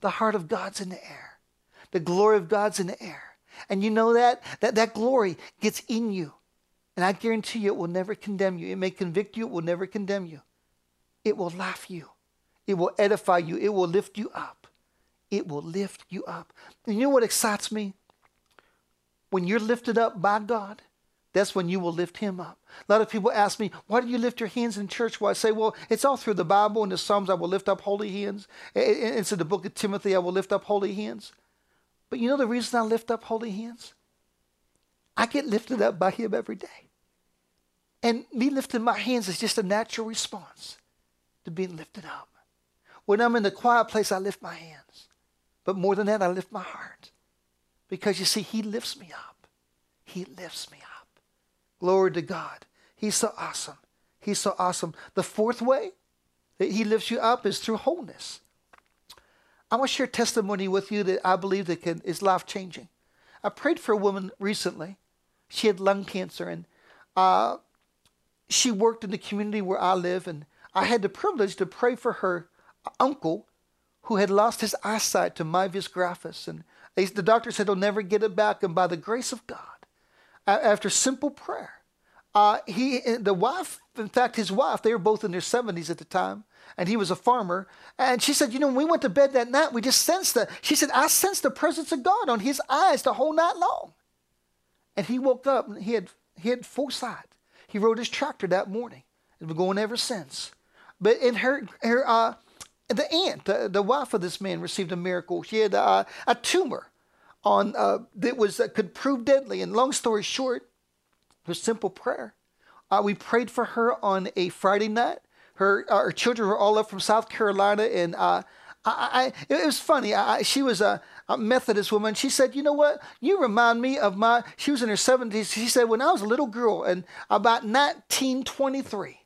the heart of God's in the air. The glory of God's in the air. And you know that? That that glory gets in you. And I guarantee you it will never condemn you. It may convict you, it will never condemn you. It will laugh you. It will edify you. It will lift you up. It will lift you up. And you know what excites me? When you're lifted up by God, that's when you will lift him up. A lot of people ask me, why do you lift your hands in church? Well, I say, well, it's all through the Bible and the Psalms. I will lift up holy hands. It's in the book of Timothy. I will lift up holy hands. But you know the reason I lift up holy hands? I get lifted up by him every day. And me lifting my hands is just a natural response to being lifted up. When I'm in the quiet place, I lift my hands. But more than that, I lift my heart. Because you see, he lifts me up. He lifts me up. Glory to God. He's so awesome. He's so awesome. The fourth way that he lifts you up is through wholeness. I want to share testimony with you that I believe that can, is life changing. I prayed for a woman recently. She had lung cancer, and uh, she worked in the community where I live, and I had the privilege to pray for her uncle who had lost his eyesight to myasthenia gravis, and the doctor said he'll never get it back. And by the grace of God, after simple prayer, uh, he the wife, in fact, his wife, they were both in their seventies at the time, and he was a farmer. And she said, you know, when we went to bed that night, we just sensed the. She said, I sensed the presence of God on his eyes the whole night long. And he woke up and he had he had foresight. He rode his tractor that morning. and been going ever since. But in her her uh, the aunt, the, the wife of this man, received a miracle. She had uh, a tumor on uh, that was uh, could prove deadly. And long story short, her simple prayer. Uh, we prayed for her on a Friday night. Her uh, children were all up from South Carolina, and uh, I, I, it was funny. I, she was a, a, Methodist woman. She said, "You know what? You remind me of my." She was in her seventies. She said, "When I was a little girl, and about 1923."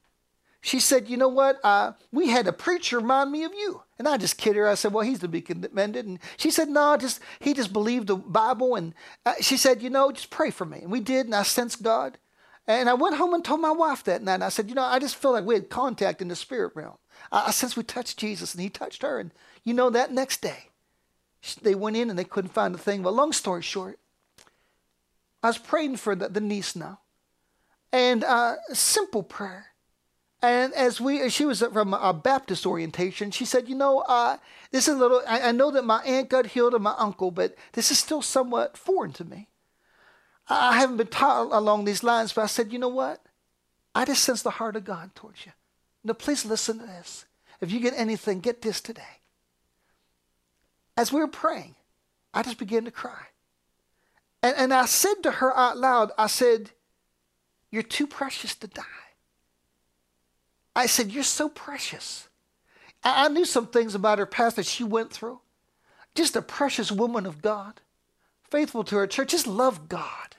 She said, You know what? Uh, we had a preacher remind me of you. And I just kid her. I said, Well, he's to be commended. And she said, No, just he just believed the Bible. And uh, she said, You know, just pray for me. And we did. And I sensed God. And I went home and told my wife that night. And I said, You know, I just feel like we had contact in the spirit realm. I, I we touched Jesus and he touched her. And you know, that next day, they went in and they couldn't find a thing. But long story short, I was praying for the, the niece now. And uh, simple prayer. And as we, she was from a Baptist orientation, she said, you know, uh, this is a little, I, I, know that my aunt got healed and my uncle, but this is still somewhat foreign to me. I haven't been taught along these lines, but I said, you know what? I just sense the heart of God towards you. Now, please listen to this. If you get anything, get this today. As we were praying, I just began to cry. And, and I said to her out loud, I said, You're too precious to die. I said, You're so precious. I knew some things about her past that she went through. Just a precious woman of God, faithful to her church, just loved God.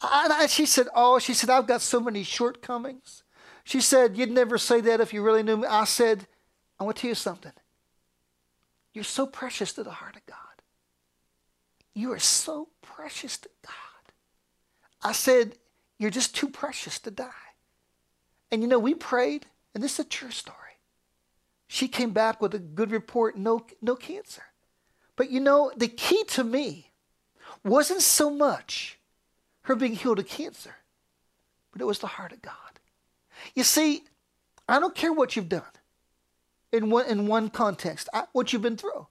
And I, she said, Oh, she said, I've got so many shortcomings. She said, You'd never say that if you really knew me. I said, I want to tell you something. You're so precious to the heart of God. You are so precious to God. I said, You're just too precious to die. And you know, we prayed and this is a true story. She came back with a good report, no, no cancer. But you know, the key to me wasn't so much her being healed of cancer, but it was the heart of God. You see, I don't care what you've done in one, in one context, I, what you've been through.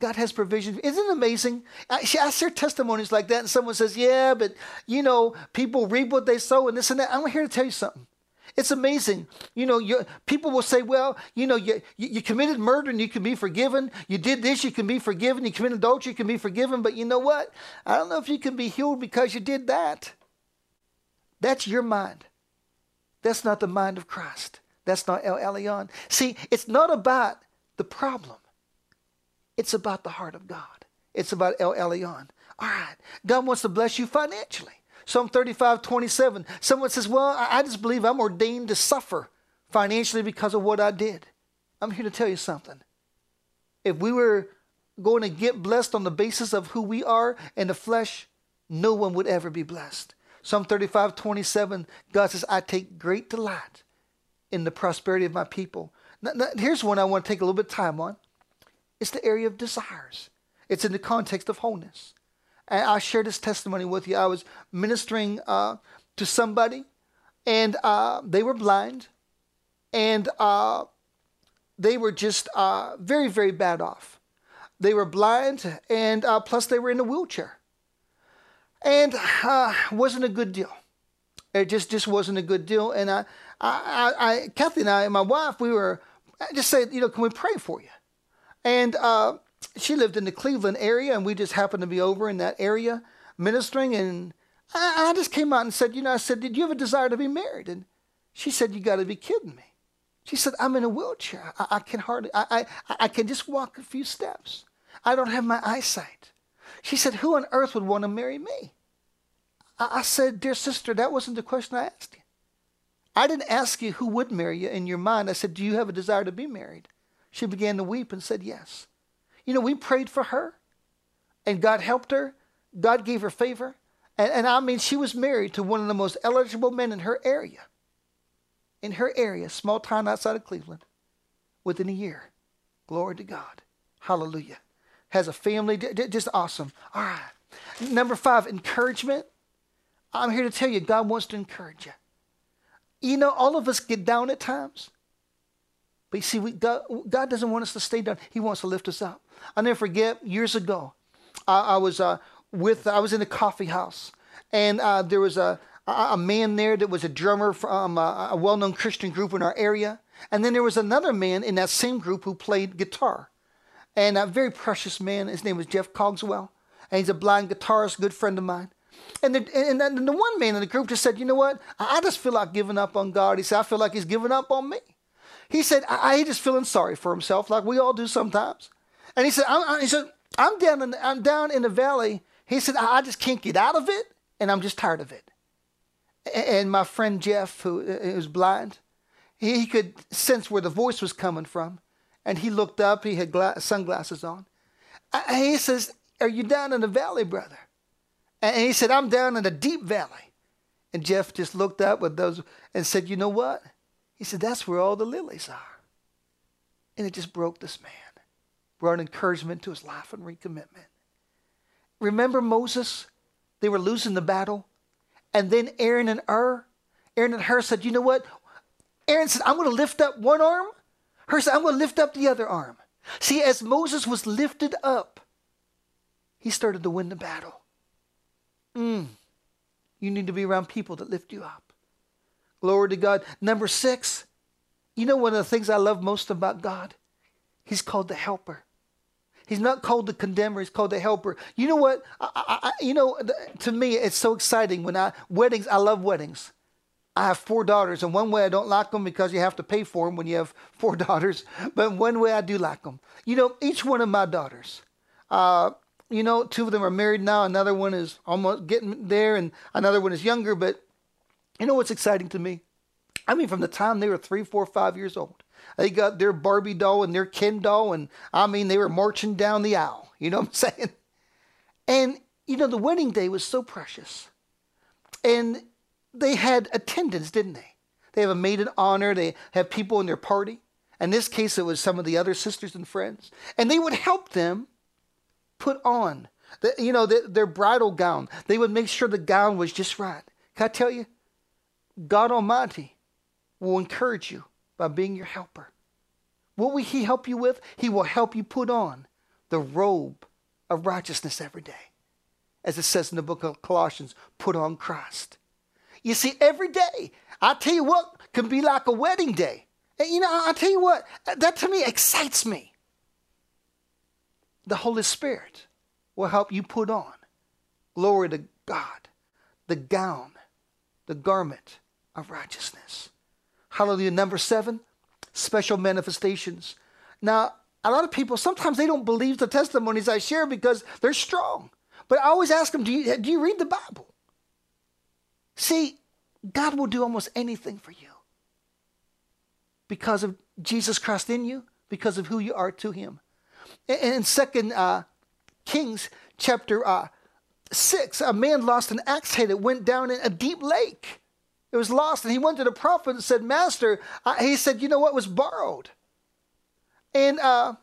God has provision. Isn't it amazing? I, I hear testimonies like that, and someone says, Yeah, but you know, people reap what they sow and this and that. I'm here to tell you something. It's amazing. You know, you, people will say, well, you know, you, you, you, committed murder and you can be forgiven. You did this, you can be forgiven. You committed adultery, you can be forgiven. But you know what? I don't know if you can be healed because you did that. That's your mind. That's not the mind of Christ. That's not El Elyon. See, it's not about the problem. It's about the heart of God. It's about El Elyon. All right. God wants to bless you financially. Psalm 35, 27. Someone says, Well, I just believe I'm ordained to suffer financially because of what I did. I'm here to tell you something. If we were going to get blessed on the basis of who we are in the flesh, no one would ever be blessed. Psalm 35, 27, God says, I take great delight in the prosperity of my people. Now, now, here's one I want to take a little bit of time on. It's the area of desires. It's in the context of wholeness. And I'll share this testimony with you. I was ministering uh, to somebody, and uh, they were blind, and uh, they were just uh, very, very bad off. They were blind, and uh, plus they were in a wheelchair, and uh, wasn't a good deal. It just just wasn't a good deal. And I, I, I, Kathy and I, and my wife, we were I just said, you know, can we pray for you? And uh, she lived in the Cleveland area, and we just happened to be over in that area ministering. And I, I just came out and said, You know, I said, Did you have a desire to be married? And she said, You got to be kidding me. She said, I'm in a wheelchair. I, I can hardly, I, I, I can just walk a few steps. I don't have my eyesight. She said, Who on earth would want to marry me? I, I said, Dear sister, that wasn't the question I asked you. I didn't ask you who would marry you in your mind. I said, Do you have a desire to be married? She began to weep and said, Yes. You know, we prayed for her and God helped her. God gave her favor. And, and I mean, she was married to one of the most eligible men in her area. In her area, small town outside of Cleveland, within a year. Glory to God. Hallelujah. Has a family, just awesome. All right. Number five, encouragement. I'm here to tell you, God wants to encourage you. You know, all of us get down at times. But you see, we, God, God, doesn't want us to stay down. He wants to lift us up. I'll never forget years ago, I, I was uh, with I was in a coffee house, and uh, there was a a man there that was a drummer from a, a well-known Christian group in our area, and then there was another man in that same group who played guitar, and a very precious man. His name was Jeff Cogswell, and he's a blind guitarist, good friend of mine. And the, and the one man in the group just said, "You know what? I just feel like giving up on God." He said, "I feel like He's giving up on me." He said, I, I just feeling sorry for himself, like we all do sometimes. And he said, I'm, he said, I'm down in the, I'm down in the valley. He said, I just can't get out of it, and I'm just tired of it. And my friend Jeff, who uh, uh, is blind, he could sense where the voice was coming from, and he looked up. He had glass, sunglasses on. And he says, "Are you down in the valley, brother?" And he said, "I'm down in a deep valley." And Jeff just looked up with those and said, "You know what? He said, That's where all the lilies are. And it just broke this man, brought encouragement to his life and recommitment. Remember Moses? They were losing the battle. And then Aaron and Hur, Aaron and Hur said, You know what? Aaron said, I'm going to lift up one arm. Hur said, I'm going to lift up the other arm. See, as Moses was lifted up, he started to win the battle. Mm. You need to be around people that lift you up. Glory to God. Number six, you know one of the things I love most about God? He's called the helper. He's not called the condemner. He's called the helper. You know what? I, I, you know, to me, it's so exciting when I weddings. I love weddings. I have four daughters, and one way I don't like them because you have to pay for them when you have four daughters. But one way I do like them. You know, each one of my daughters. Uh, you know, two of them are married now. Another one is almost getting there, and another one is younger. But you know what's exciting to me? I mean, from the time they were three, four, five years old, they got their Barbie doll and their Ken doll, and I mean, they were marching down the aisle. You know what I'm saying? And, you know, the wedding day was so precious. And they had attendants, didn't they? They have a maid of honor, they have people in their party. In this case, it was some of the other sisters and friends. And they would help them put on, the, you know, the, their bridal gown. They would make sure the gown was just right. Can I tell you? God Almighty will encourage you by being your helper. What will he help you with? He will help you put on the robe of righteousness every day. As it says in the book of Colossians, put on Christ. You see, every day, I tell you what, can be like a wedding day. And you know, I tell you what, that to me excites me. The Holy Spirit will help you put on, glory to God, the gown, the garment of righteousness. Hallelujah. Number seven, special manifestations. Now, a lot of people, sometimes they don't believe the testimonies I share because they're strong. But I always ask them, do you, do you read the Bible? See, God will do almost anything for you because of Jesus Christ in you, because of who you are to Him. In Second uh, Kings chapter uh, six, a man lost an axe head that went down in a deep lake. It was lost, and he went to the prophet and said, "Master," he said, "You know what was borrowed?" And uh,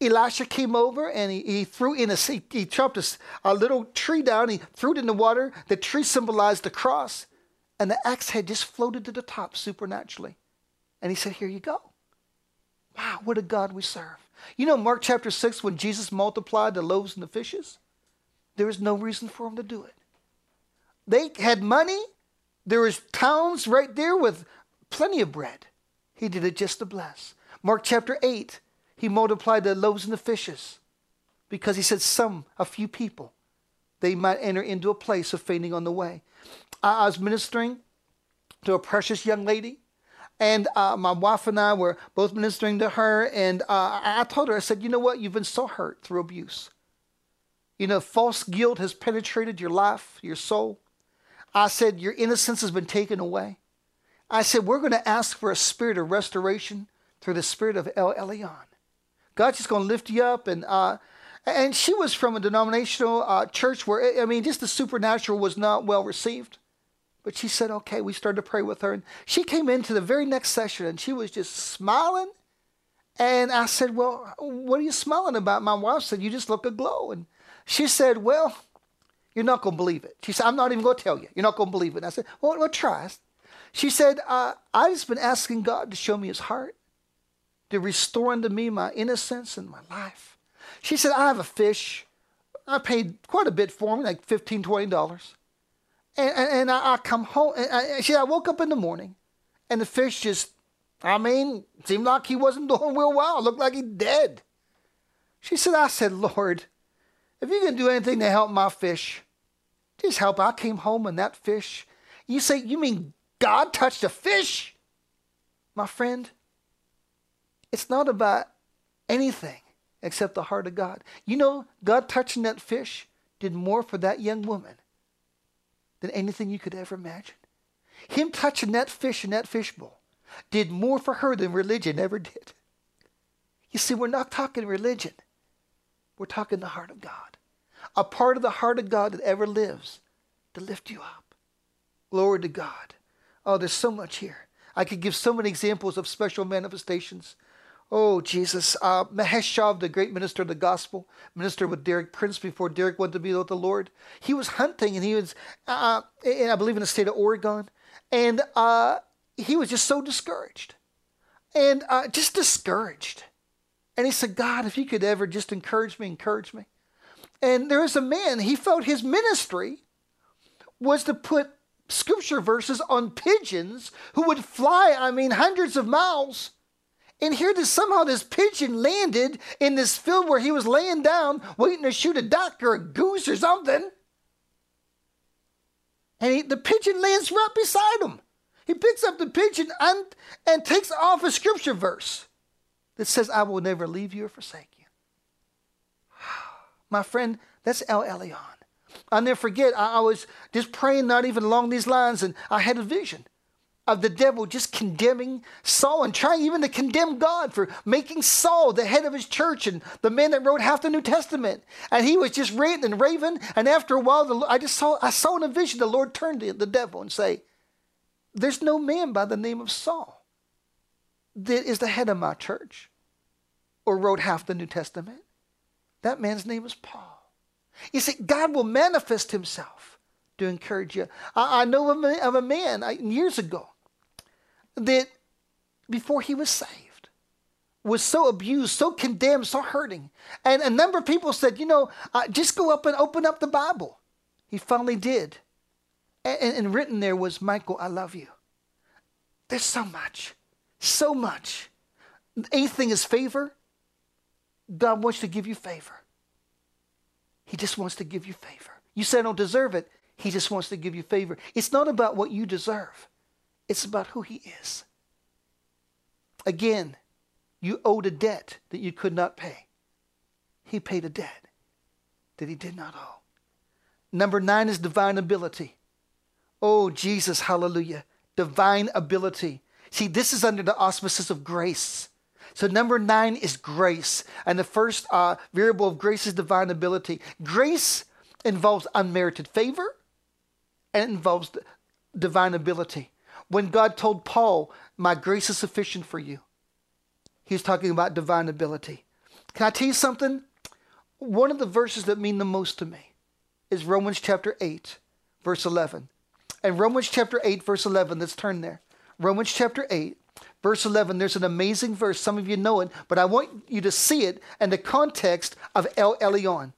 Elisha came over and he, he threw in a he, he chopped a, a, little tree down. He threw it in the water. The tree symbolized the cross, and the axe head just floated to the top supernaturally. And he said, "Here you go." Wow, what a God we serve! You know, Mark chapter six, when Jesus multiplied the loaves and the fishes, there was no reason for him to do it. They had money. There was towns right there with plenty of bread. He did it just to bless. Mark chapter eight he multiplied the loaves and the fishes because he said some, a few people, they might enter into a place of fainting on the way. I was ministering to a precious young lady, and uh, my wife and I were both ministering to her. And uh, I told her, I said, you know what? You've been so hurt through abuse. You know, false guilt has penetrated your life, your soul. I said, your innocence has been taken away. I said, we're going to ask for a spirit of restoration through the spirit of El Elyon. God's just going to lift you up. And uh, and she was from a denominational uh, church where I mean, just the supernatural was not well received. But she said, okay. We started to pray with her, and she came into the very next session, and she was just smiling. And I said, well, what are you smiling about? My wife said, you just look aglow. And she said, well, you're not going to believe it. She said, I'm not even going to tell you. You're not going to believe it. And I said, well, well try. She said, uh, I just been asking God to show me his heart to restore unto me my innocence and my life. She said, I have a fish. I paid quite a bit for him, like $15, $20. And, and, and I, I, come home. And I, she said, I woke up in the morning and the fish just, I mean, seemed like he wasn't doing real well. Looked like he's dead. She said, I said, Lord, if you can do anything to help my fish, just help. I came home and that fish. You say, you mean God touched a fish? My friend, it's not about anything except the heart of God. You know, God touching that fish did more for that young woman than anything you could ever imagine. Him touching that fish in that fishbowl did more for her than religion ever did. You see, we're not talking religion. We're talking the heart of God. A part of the heart of God that ever lives to lift you up. Glory to God. Oh, there's so much here. I could give so many examples of special manifestations Oh, Jesus. Uh, Mahesh Chavda, the great minister of the gospel, ministered with Derek Prince before Derek went to be with the Lord. He was hunting and he was, uh, in, I believe, in the state of Oregon. And uh, he was just so discouraged. And uh, just discouraged. And he said, God, if you could ever just encourage me, encourage me. And there was a man, he felt his ministry was to put scripture verses on pigeons who would fly, I mean, hundreds of miles and here, this somehow this pigeon landed in this field where he was laying down, waiting to shoot a duck or a goose or something. And he, the pigeon lands right beside him. He picks up the pigeon and, and takes off a scripture verse that says, I will never leave you or forsake you. My friend, that's El Elyon. I'll never forget, I, I was just praying, not even along these lines, and I had a vision of the devil just condemning Saul and trying even to condemn God for making Saul the head of his church and the man that wrote half the New Testament. And he was just ranting and raving. And after a while, the, I just saw I saw in a vision the Lord turn to the devil and say, "There's no man by the name of Saul that is the head of my church or wrote half the New Testament. That man's name is Paul." You see, God will manifest Himself to encourage you. I, I know of a, of a man I, years ago that before he was saved was so abused, so condemned, so hurting. And a number of people said, you know, uh, just go up and open up the Bible. He finally did. And, and written there was, Michael, I love you. There's so much, so much. The eighth thing is favor. God wants to give you favor. He just wants to give you favor. You say I don't deserve it. He just wants to give you favor. It's not about what you deserve. It's about who he is. Again, you owed a debt that you could not pay. He paid a debt that he did not owe. Number nine is divine ability. Oh, Jesus, hallelujah. Divine ability. See, this is under the auspices of grace. So, number nine is grace. And the first uh, variable of grace is divine ability. Grace involves unmerited favor and it involves divine ability. When God told Paul, My grace is sufficient for you, he's talking about divine ability. Can I tell you something? One of the verses that mean the most to me is Romans chapter 8, verse 11. And Romans chapter 8, verse 11, let's turn there. Romans chapter 8, verse 11, there's an amazing verse. Some of you know it, but I want you to see it in the context of El Elyon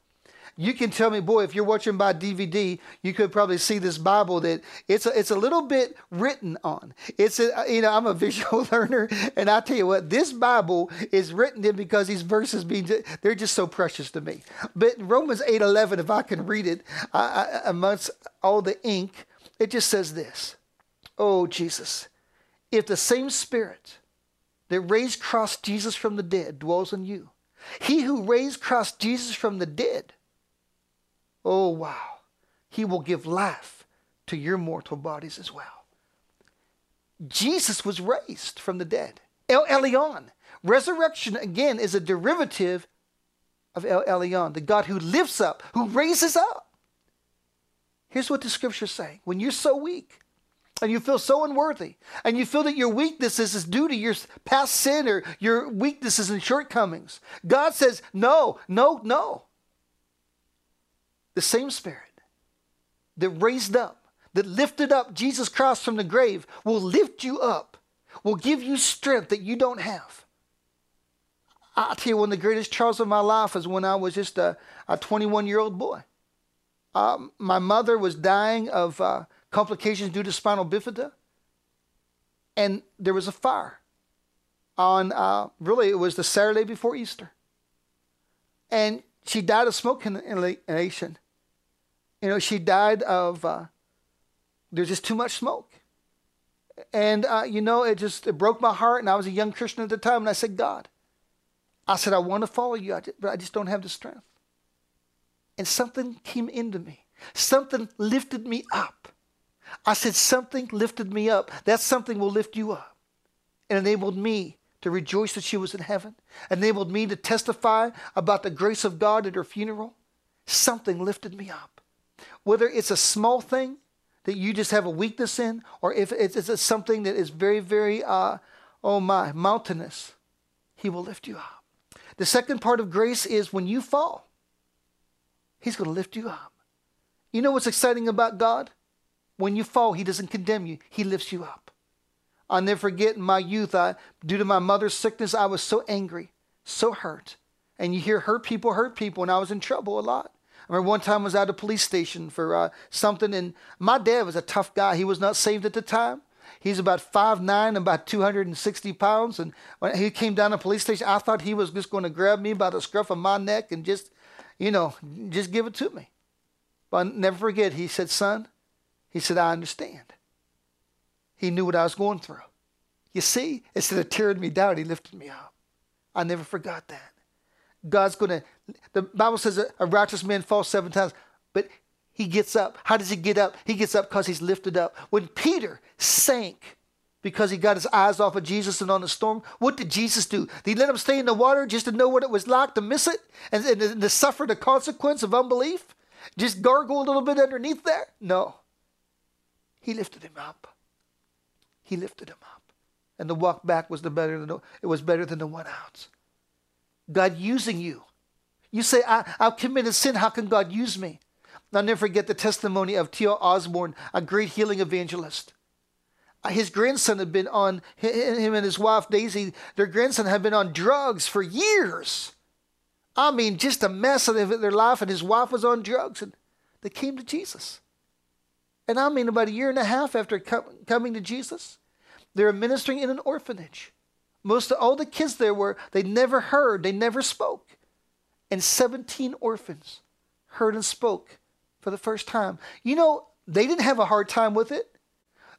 you can tell me, boy, if you're watching by DVD, you could probably see this Bible that it's a, it's a little bit written on. It's a, uh, you know I'm a visual learner, and I tell you what, this Bible is written in because these verses being they're just so precious to me. But Romans eight eleven, if I can read it I, I, amongst all the ink, it just says this: Oh Jesus, if the same Spirit that raised Christ Jesus from the dead dwells in you, He who raised Christ Jesus from the dead Oh, wow. He will give life to your mortal bodies as well. Jesus was raised from the dead. El Elyon. Resurrection, again, is a derivative of El Elyon, the God who lifts up, who raises up. Here's what the scriptures say when you're so weak, and you feel so unworthy, and you feel that your weaknesses is due to your past sin or your weaknesses and shortcomings, God says, No, no, no the same Spirit that raised up, that lifted up Jesus Christ from the grave, will lift you up, will give you strength that you don't have. I'll tell you, one of the greatest trials of my life is when I was just a 21 year old boy. Um, my mother was dying of uh, complications due to spinal bifida, and there was a fire on, uh, really, it was the Saturday before Easter. And she died of smoke inhalation. You know, she died of, uh, there's just too much smoke. And, uh, you know, it just it broke my heart. And I was a young Christian at the time. And I said, God, I said, I want to follow you, but I just don't have the strength. And something came into me, something lifted me up. I said, Something lifted me up. That something will lift you up. And enabled me to rejoice that she was in heaven, enabled me to testify about the grace of God at her funeral. Something lifted me up whether it's a small thing that you just have a weakness in, or if it's, something that is very, very, uh, oh my, mountainous, He will lift you up. The second part of grace is when you fall, He's going to lift you up. You know what's exciting about God? When you fall, He doesn't condemn you, He lifts you up. I'll never forget in my youth, I, due to my mother's sickness, I was so angry, so hurt. And you hear hurt people hurt people, and I was in trouble a lot. I remember one time I was at a police station for uh, something, and my dad was a tough guy. He was not saved at the time. He's about five nine, about 260 pounds. And when he came down to the police station, I thought he was just going to grab me by the scruff of my neck and just, you know, just give it to me. But I'll never forget, he said, Son, he said, I understand. He knew what I was going through. You see, instead of tearing me down, he lifted me up. I never forgot that. God's going to, the Bible says a righteous man falls seven times, but he gets up. How does he get up? He gets up because he's lifted up. When Peter sank because he got his eyes off of Jesus and on the storm, what did Jesus do? Did he let him stay in the water just to know what it was like to miss it and, and, and to suffer the consequence of unbelief? Just gargle a little bit underneath there? No. He lifted him up. He lifted him up. And the walk back was the better than the, it was better than the one out. God using you. You say, I, I've committed sin. How can God use me? I'll never forget the testimony of T.L. Osborn, a great healing evangelist. Uh, his grandson had been on him and his wife Daisy. Their grandson had been on drugs for years. I mean, just a mess of their life, and his wife was on drugs, and they came to Jesus. And I mean, about a year and a half after coming to Jesus, they were ministering in an orphanage. Most of all the kids there were, they never heard, they never spoke. And 17 orphans heard and spoke for the first time. You know, they didn't have a hard time with it.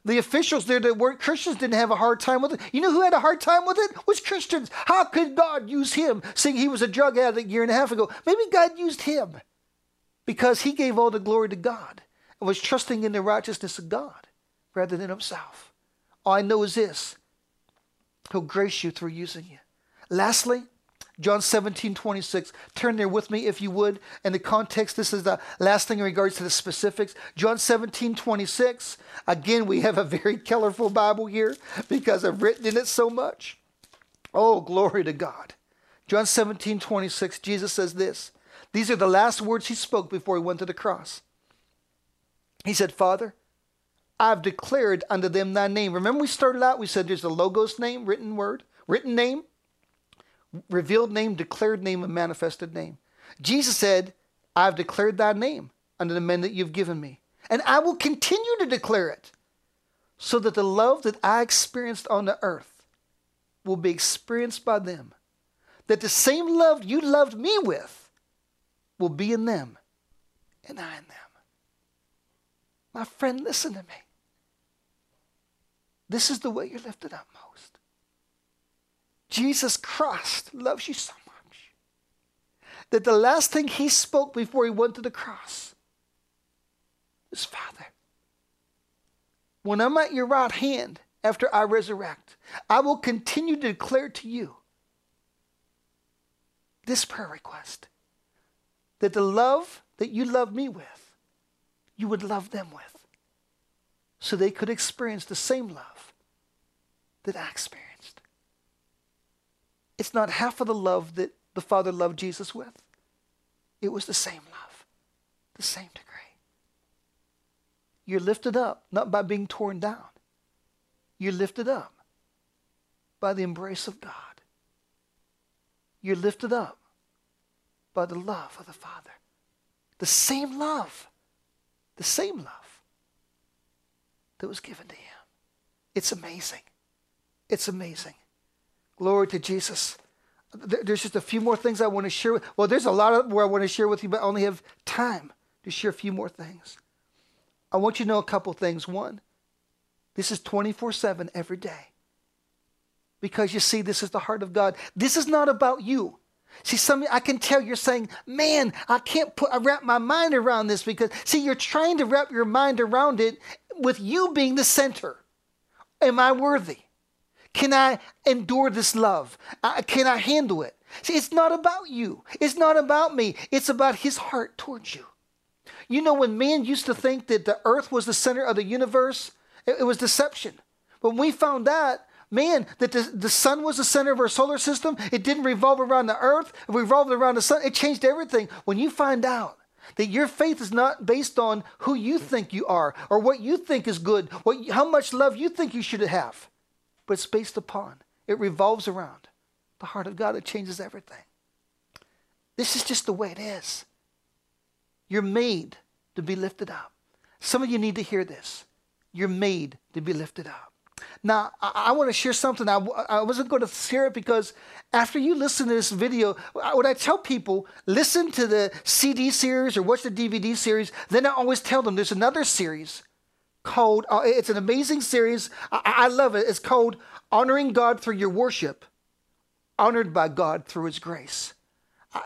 The officials there that weren't Christians didn't have a hard time with it. You know who had a hard time with it? Was Christians. How could God use him, seeing he was a drug addict a year and a half ago? Maybe God used him because he gave all the glory to God and was trusting in the righteousness of God rather than himself. All I know is this He'll grace you through using you. Lastly, John 17, 26. Turn there with me if you would. In the context, this is the last thing in regards to the specifics. John 17, 26. Again, we have a very colorful Bible here because I've written in it so much. Oh, glory to God. John 17, 26, Jesus says this. These are the last words he spoke before he went to the cross. He said, Father, I've declared unto them thy name. Remember, we started out, we said there's a logos name, written word, written name revealed name, declared name, and manifested name. Jesus said, I've declared thy name unto the men that you've given me, and I will continue to declare it, so that the love that I experienced on the earth will be experienced by them. That the same love you loved me with will be in them, and I in them. My friend, listen to me. This is the way you're lifted up most. Jesus Christ loves you so much that the last thing he spoke before he went to the cross was, Father, when I'm at your right hand after I resurrect, I will continue to declare to you this prayer request that the love that you love me with, you would love them with, so they could experience the same love that I experienced. It's not half of the love that the Father loved Jesus with. It was the same love, the same degree. You're lifted up not by being torn down. You're lifted up by the embrace of God. You're lifted up by the love of the Father. The same love, the same love that was given to him. It's amazing. It's amazing. Glory to Jesus. There's just a few more things I want to share. With, well, there's a lot of where I want to share with you, but I only have time to share a few more things. I want you to know a couple things. One, this is 24 7 every day. Because you see, this is the heart of God. This is not about you. See, some I can tell you're saying, "Man, I can't put I wrap my mind around this because see, you're trying to wrap your mind around it with you being the center. Am I worthy? Can I endure this love? Uh, can I handle it? See, it's not about you. It's not about me. It's about his heart towards you. You know, when man used to think that the earth was the center of the universe, it, it was deception. When we found out, man, that the, the sun was the center of our solar system, it didn't revolve around the earth, it revolved around the sun, it changed everything. When you find out that your faith is not based on who you think you are or what you think is good, what, how much love you think you should have but it's based upon, it revolves around the heart of God. It changes everything. This is just the way it is. You're made to be lifted up. Some of you need to hear this. You're made to be lifted up. Now, I, I want to share something. I, I wasn't going to share it because after you listen to this video, when I tell people, listen to the CD series or watch the DVD series, then I always tell them there's another series called, uh, it's an amazing series. I, I love it. It's called Honoring God Through Your Worship, Honored by God Through His Grace.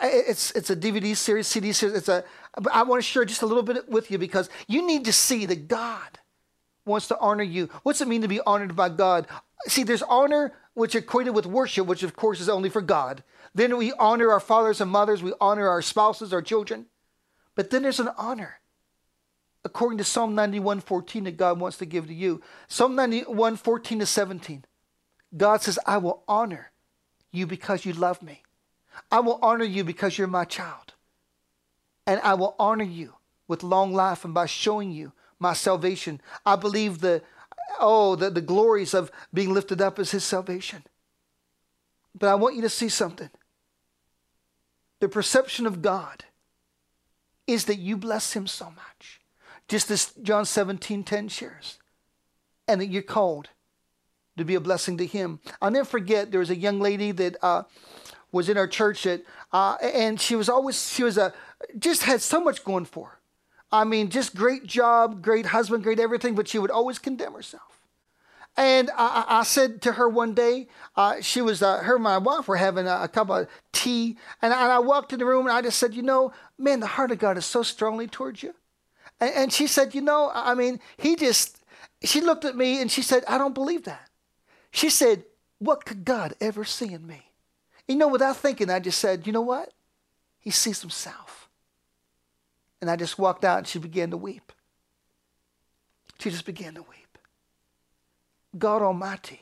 It's, it's a DVD series, CD series. It's a, I want to share just a little bit with you because you need to see that God wants to honor you. What's it mean to be honored by God? See, there's honor which equated with worship, which of course is only for God. Then we honor our fathers and mothers, we honor our spouses, our children. But then there's an honor according to Psalm 91 14 that God wants to give to you. Psalm 91 14 to 17. God says, I will honor you because you love me. I will honor you because you're my child. And I will honor you with long life and by showing you my salvation. I believe the oh, the, the glories of being lifted up as his salvation. But I want you to see something. The perception of God is that you bless him so much. Just as John 17 10 shares. And that you're called to be a blessing to him. I'll never forget there was a young lady that uh, was in our church that, uh, and she was always, she was a, just had so much going for her. I mean, just great job, great husband, great everything, but she would always condemn herself. And I, I said to her one day, uh, she was, uh, her and my wife were having a, a cup of tea. And I, and I, walked in the room and I just said, you know, man, the heart of God is so strongly towards you. And, and she said, you know, I mean, he just, she looked at me and she said, I don't believe that. She said, what could God ever see in me? You know, without thinking, I just said, you know what? He sees himself. And I just walked out and she began to weep. She just began to weep. God Almighty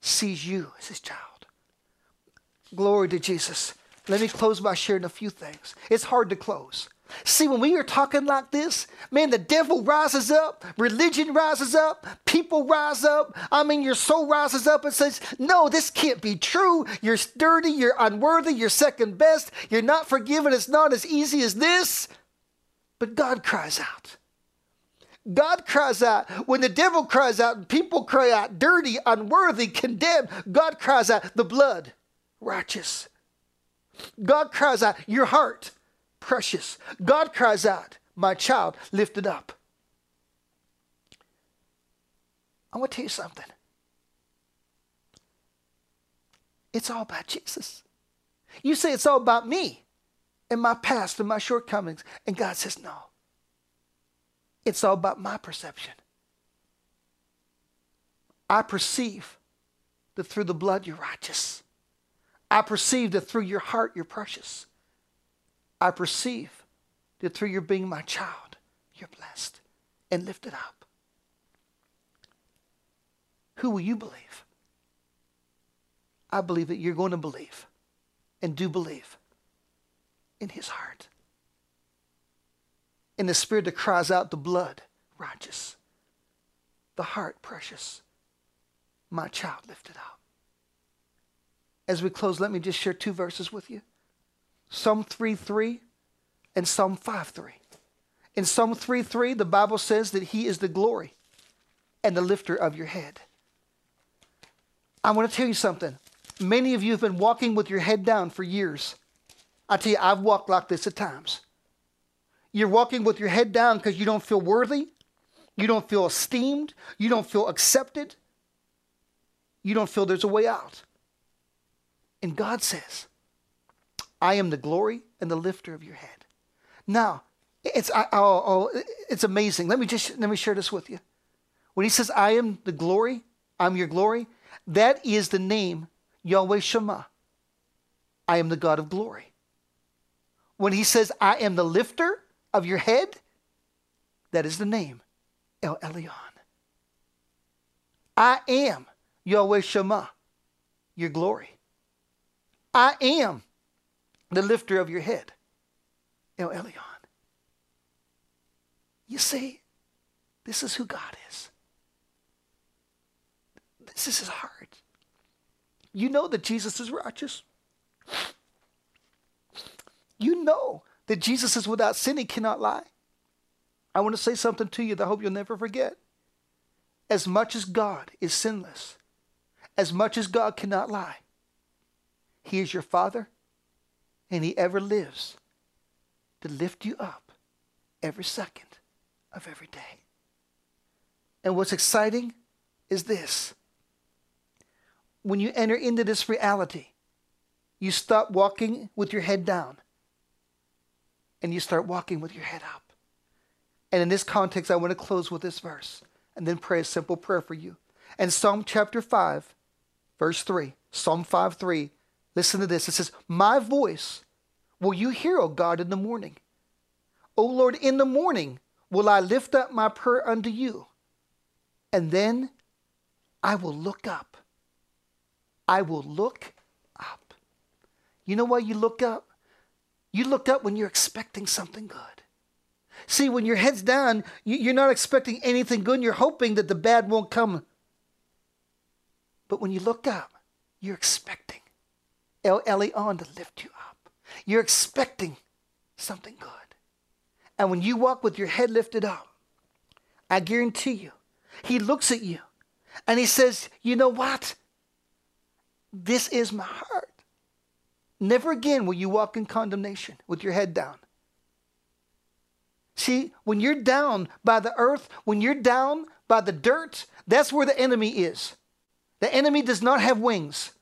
sees you as his child. Glory to Jesus. Let me close by sharing a few things. It's hard to close. See, when we are talking like this, man, the devil rises up, religion rises up, people rise up. I mean, your soul rises up and says, No, this can't be true. You're dirty, you're unworthy, you're second best, you're not forgiven. It's not as easy as this. But God cries out. God cries out. When the devil cries out and people cry out, dirty, unworthy, condemned, God cries out, the blood, righteous. God cries out, your heart, precious. God cries out, my child, lifted up. I want to tell you something. It's all about Jesus. You say it's all about me and my past and my shortcomings. And God says, no. It's all about my perception. I perceive that through the blood you're righteous. I perceive that through your heart you're precious. I perceive that through your being my child, you're blessed and lifted up. Who will you believe? I believe that you're going to believe and do believe in his heart in the spirit that cries out the blood, righteous, the heart, precious, my child lifted up. As we close, let me just share two verses with you Psalm 3 3 and Psalm 5 3. In Psalm 3 3, the Bible says that He is the glory and the lifter of your head. I want to tell you something. Many of you have been walking with your head down for years. I tell you, I've walked like this at times. You're walking with your head down because you don't feel worthy. You don't feel esteemed. You don't feel accepted. You don't feel there's a way out. And God says, I am the glory and the lifter of your head. Now, it's, oh, oh, it's amazing. Let me just let me share this with you. When he says, I am the glory, I'm your glory, that is the name Yahweh Shema. I am the God of glory. When he says, I am the lifter, of your head, that is the name, El Elyon. I am Yahweh Shema, your glory. I am the lifter of your head, El Elyon. You see, this is who God is. This is his heart. You know that Jesus is righteous. You know that Jesus is without sin, he cannot lie. I want to say something to you that I hope you'll never forget. As much as God is sinless, as much as God cannot lie, he is your Father, and he ever lives to lift you up every second of every day. And what's exciting is this. When you enter into this reality, you stop walking with your head down and you start walking with your head up. And in this context, I want to close with this verse and then pray a simple prayer for you. And Psalm chapter 5, verse 3, Psalm 5 3, listen to this. It says, My voice will you hear, O God, in the morning. O Lord, in the morning will I lift up my prayer unto you. And then I will look up. I will look up. You know why you look up? You look up when you're expecting something good. See, when your head's down, you're not expecting anything good and you're hoping that the bad won't come. But when you look up, you're expecting El Elyon to lift you up. You're expecting something good. And when you walk with your head lifted up, I guarantee you, he looks at you and he says, You know what? This is my heart. Never again will you walk in condemnation with your head down. See, when you're down by the earth, when you're down by the dirt, that's where the enemy is. The enemy does not have wings.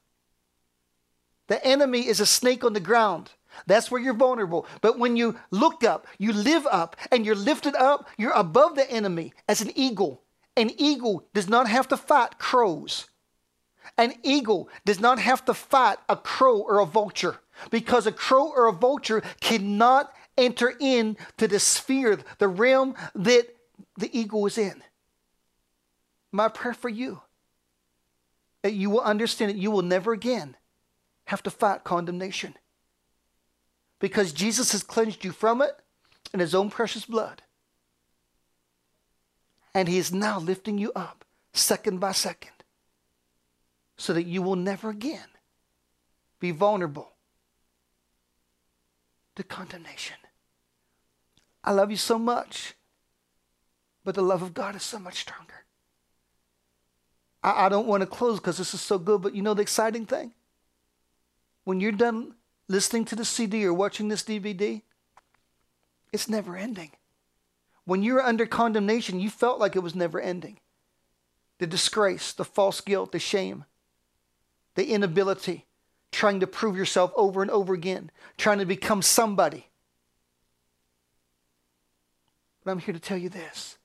The enemy is a snake on the ground. That's where you're vulnerable. But when you look up, you live up, and you're lifted up, you're above the enemy as an eagle. An eagle does not have to fight crows. An eagle does not have to fight a crow or a vulture because a crow or a vulture cannot enter into the sphere, the realm that the eagle is in. My prayer for you that you will understand that you will never again have to fight condemnation because Jesus has cleansed you from it in his own precious blood. And he is now lifting you up second by second so that you will never again be vulnerable to condemnation. I love you so much, but the love of God is so much stronger. I, I don't want to close because this is so good, but you know the exciting thing? When you're done listening to the CD or watching this DVD, it's never ending. When you're under condemnation, you felt like it was never ending. The disgrace, the false guilt, the shame, the inability, trying to prove yourself over and over again, trying to become somebody. But I'm here to tell you this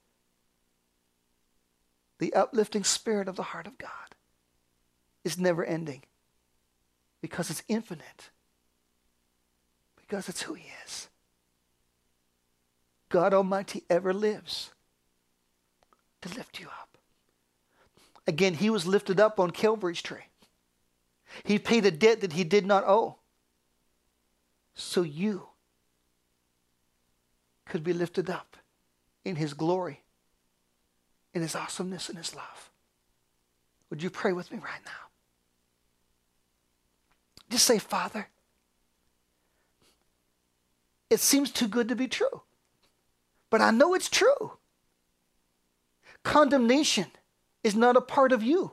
the uplifting spirit of the heart of God is never ending because it's infinite, because it's who He is. God Almighty ever lives to lift you up. Again, He was lifted up on Calvary's tree. He paid a debt that He did not owe. So you could be lifted up in his glory, in his awesomeness and his love. Would you pray with me right now? Just say, Father, it seems too good to be true, but I know it's true. Condemnation is not a part of you,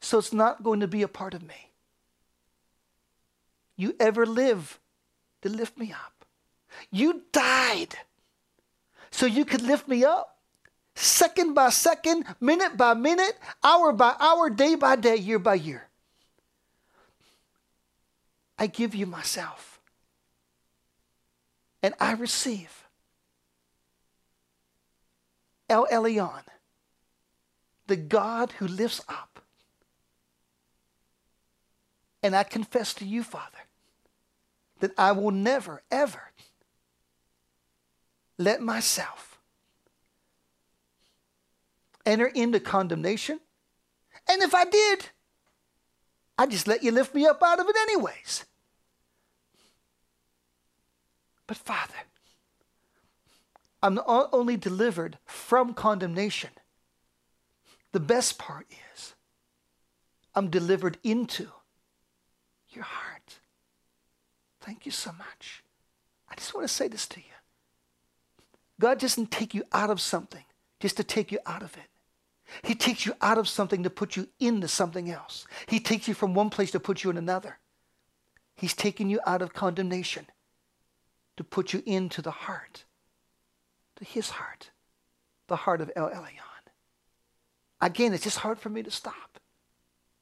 so it's not going to be a part of me. You ever live to lift me up. You died so you could lift me up second by second, minute by minute, hour by hour, day by day, year by year. I give you myself. And I receive El Elyon, the God who lifts up. And I confess to you, Father, that I will never, ever let myself enter into condemnation. And if I did, I just let you lift me up out of it anyways. But Father, I'm not only delivered from condemnation, the best part is I'm delivered into your heart. Thank you so much. I just want to say this to you. God doesn't take you out of something just to take you out of it. He takes you out of something to put you into something else. He takes you from one place to put you in another. He's taking you out of condemnation to put you into the heart, to his heart, the heart of El Elyon. Again, it's just hard for me to stop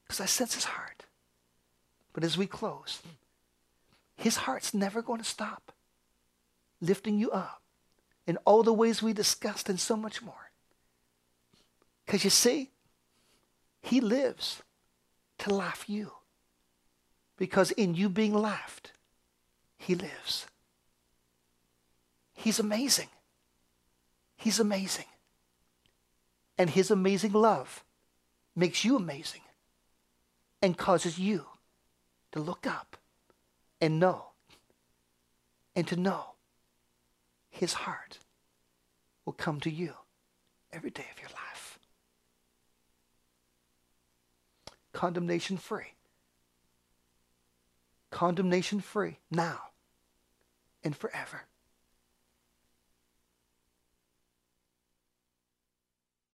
because I sense his heart. But as we close, his heart's never going to stop lifting you up in all the ways we discussed and so much more. Because you see, he lives to laugh you. Because in you being laughed, he lives. He's amazing. He's amazing. And his amazing love makes you amazing and causes you to look up and know and to know his heart will come to you every day of your life. Condemnation free. Condemnation free now and forever.